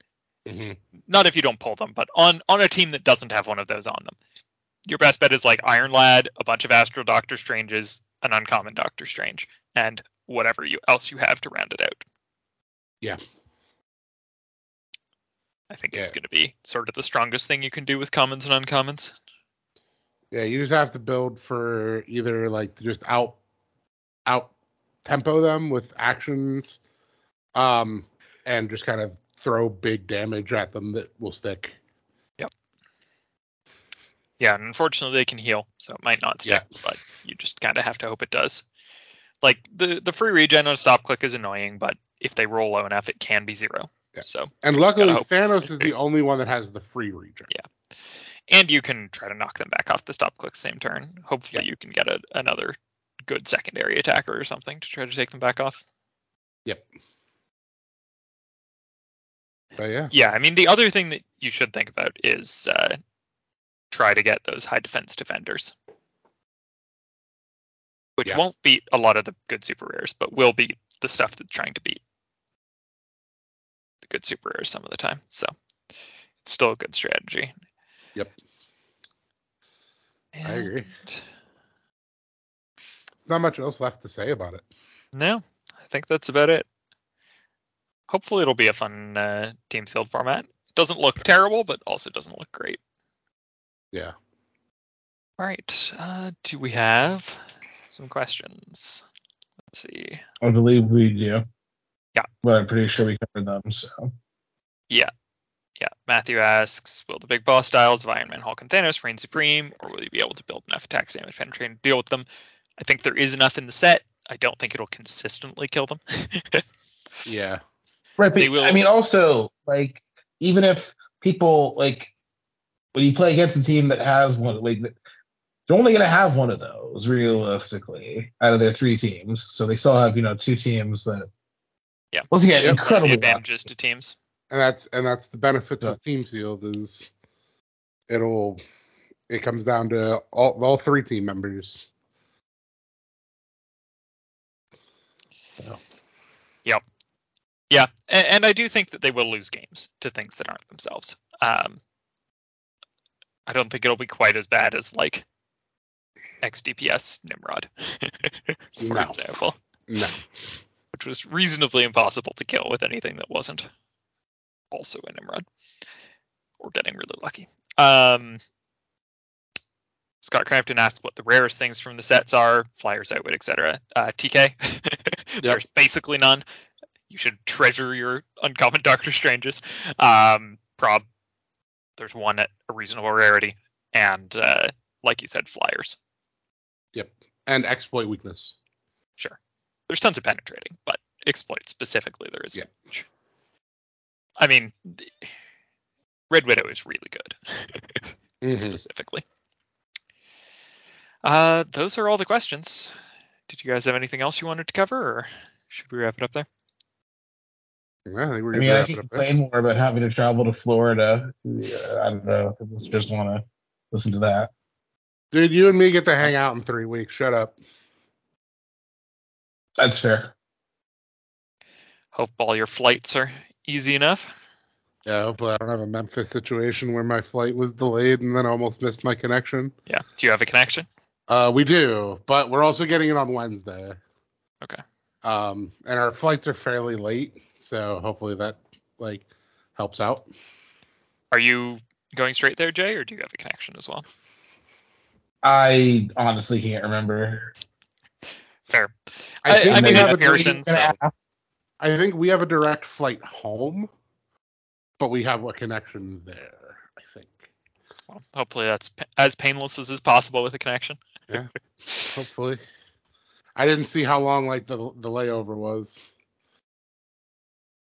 Mhm. Not if you don't pull them, but on on a team that doesn't have one of those on them. Your best bet is like Iron Lad, a bunch of Astral Doctor Stranges, an uncommon Doctor Strange, and whatever you else you have to round it out. Yeah. I think Yeah. it's going to be sort of the strongest thing you can do with commons and uncommons. Yeah, you just have to build for either like to just out out tempo them with actions, um, and just kind of throw big damage at them that will stick. Yep. Yeah, and unfortunately they can heal, so it might not stick, yeah. but you just kind of have to hope it does. Like the the free regen on stop click is annoying, but if they roll low enough, it can be zero. Yeah. So And luckily. Thanos is the only one that has the free regen. Yeah. And you can try to knock them back off the stop click same turn. Hopefully Yeah. you can get a, another good secondary attacker or something to try to take them back off. Yep. But yeah, Yeah, I mean the other thing that you should think about is uh, try to get those high defense defenders, which Yeah. won't beat a lot of the good super rares, but will beat the stuff that's trying to beat the good super rares some of the time. So it's still a good strategy. Yep. I agree. There's not much else left to say about it. No, I think that's about it. Hopefully, it'll be a fun uh, team sealed format. It doesn't look terrible, but also doesn't look great. Yeah. All right. Uh, do we have some questions? Let's see. I believe we do. Yeah. But I'm pretty sure we covered them. So Yeah. Matthew asks, will the big boss styles of Iron Man, Hulk, and Thanos reign supreme, or will you be able to build enough attacks, damage, penetrating to deal with them? I think there is enough in the set. I don't think it'll consistently kill them. Yeah. right, but will- I mean also like even if people like when you play against a team that has one like they're only gonna have one of those realistically out of their three teams. So they still have, you know, two teams that Yeah. Once again, Yep. incredibly advantages to teams. And that's and that's the benefits Yeah. of team sealed is it'll it comes down to all all three team members. So, Yeah, and, and I do think that they will lose games to things that aren't themselves. Um, I don't think it'll be quite as bad as like XDPS Nimrod, for No. example, no. which was reasonably impossible to kill with anything that wasn't also a Nimrod, or getting really lucky. Um, Scott Crampton asks what the rarest things from the sets are, flyers, outwit, etc. Uh, TK, there's basically none. You should treasure your uncommon Doctor Stranges. Um, prob, there's one at a reasonable rarity, and uh, like you said, flyers. Yep, and exploit weakness. Sure, there's tons of penetrating, but exploit specifically there is. Yeah. much. I mean, Red Widow is really good. Mhm. specifically. Uh, those are all the questions. Did you guys have anything else you wanted to cover, or should we wrap it up there? Yeah, I think we're I gonna mean, I wrap can it up there. complain more about having to travel to Florida. Yeah, I don't know. I just want to listen to that. Dude, you and me get to hang out in three weeks. Shut up. That's fair. Hope all your flights are easy enough. Yeah, hopefully I don't have a Memphis situation where my flight was delayed and then almost missed my connection. Yeah. Do you have a connection? Uh, we do, but we're also getting it on Wednesday. Okay. Um, and our flights are fairly late, so hopefully that like helps out. Are you going straight there, Jay, or do you have a connection as well? I honestly can't remember. Fair. I I, think I mean, have it's a Pearson, so ask. I think we have a direct flight home, but we have a connection there. I think. well, hopefully that's pa- as painless as is possible with a connection. yeah, Hopefully. I didn't see how long like the the layover was.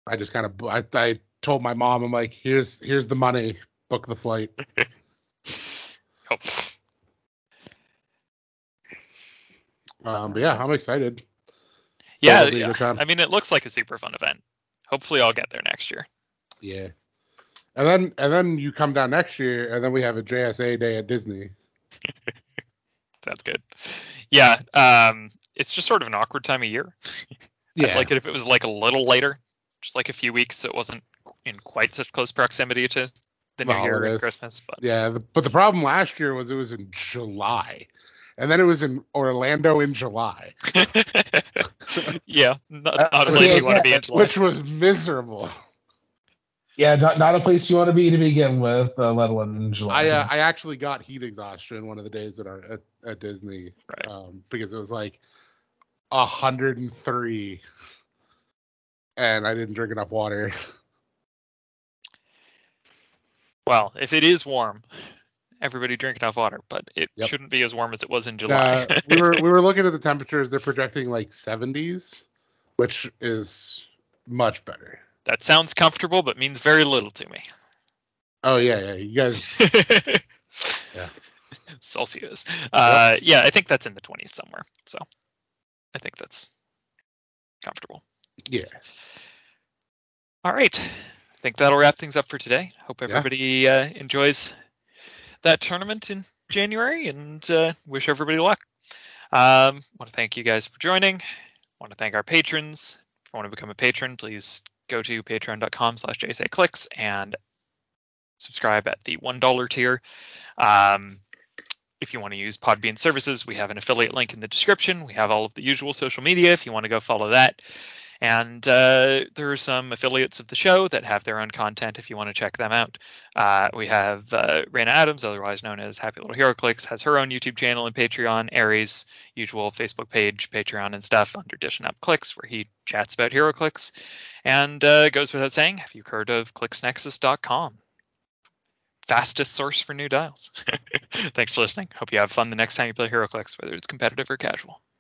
I just kind of I, I told my mom I'm like here's here's the money book the flight. Um, but yeah, I'm excited. Yeah, it'll be a yeah. I mean, it looks like a super fun event. Hopefully, I'll get there next year. Yeah. And then and then you come down next year and then we have a JSA day at Disney. Sounds good. Yeah, um, it's just sort of an awkward time of year. yeah, I'd like it if it was like a little later, just like a few weeks, so it wasn't in quite such close proximity to the The New Year and. Christmas. But Yeah, the, but the problem last year was it was in July. And then it was in Orlando in July, yeah, not, Uh, not a okay, place you want to yeah, be in July. which was miserable. Yeah, not, not a place you want to be to begin with, uh, let alone in July. I uh, I actually got heat exhaustion one of the days at our at, at Disney Right. um, because it was like hundred and three, and I didn't drink enough water. Well, if it is warm, everybody drink enough water, but it Yep. shouldn't be as warm as it was in July. Uh, we were we were looking at the temperatures. They're projecting like seventies, which is much better. that sounds comfortable, but means very little to me. Oh yeah, yeah. You guys, Yeah. Celsius. Uh, yeah, I think that's in the 20s somewhere. So I think that's comfortable. yeah. All right. I think that'll wrap things up for today. Hope Yeah. everybody uh, enjoys that tournament in January and uh, wish everybody luck. Um, want to thank you guys for joining. Want to thank our patrons. If you want to become a patron, please go to patreon.com slash jsaclix and subscribe at the $1 tier. Um, if you want to use Podbean services, we have an affiliate link in the description. We have all of the usual social media if you want to go follow that. And uh, there are some affiliates of the show that have their own content if you want to check them out. Uh, we have uh, Raina Adams, otherwise known as Happy Little Hero Clicks, has her own YouTube channel and Patreon. Aries, usual Facebook page, Patreon, and stuff under Dishing Up Clicks, where he chats about HeroClix. And uh, goes without saying, have you heard of ClicksNexus.com? Fastest source for new dials. Thanks for listening. Hope you have fun the next time you play HeroClix, whether it's competitive or casual.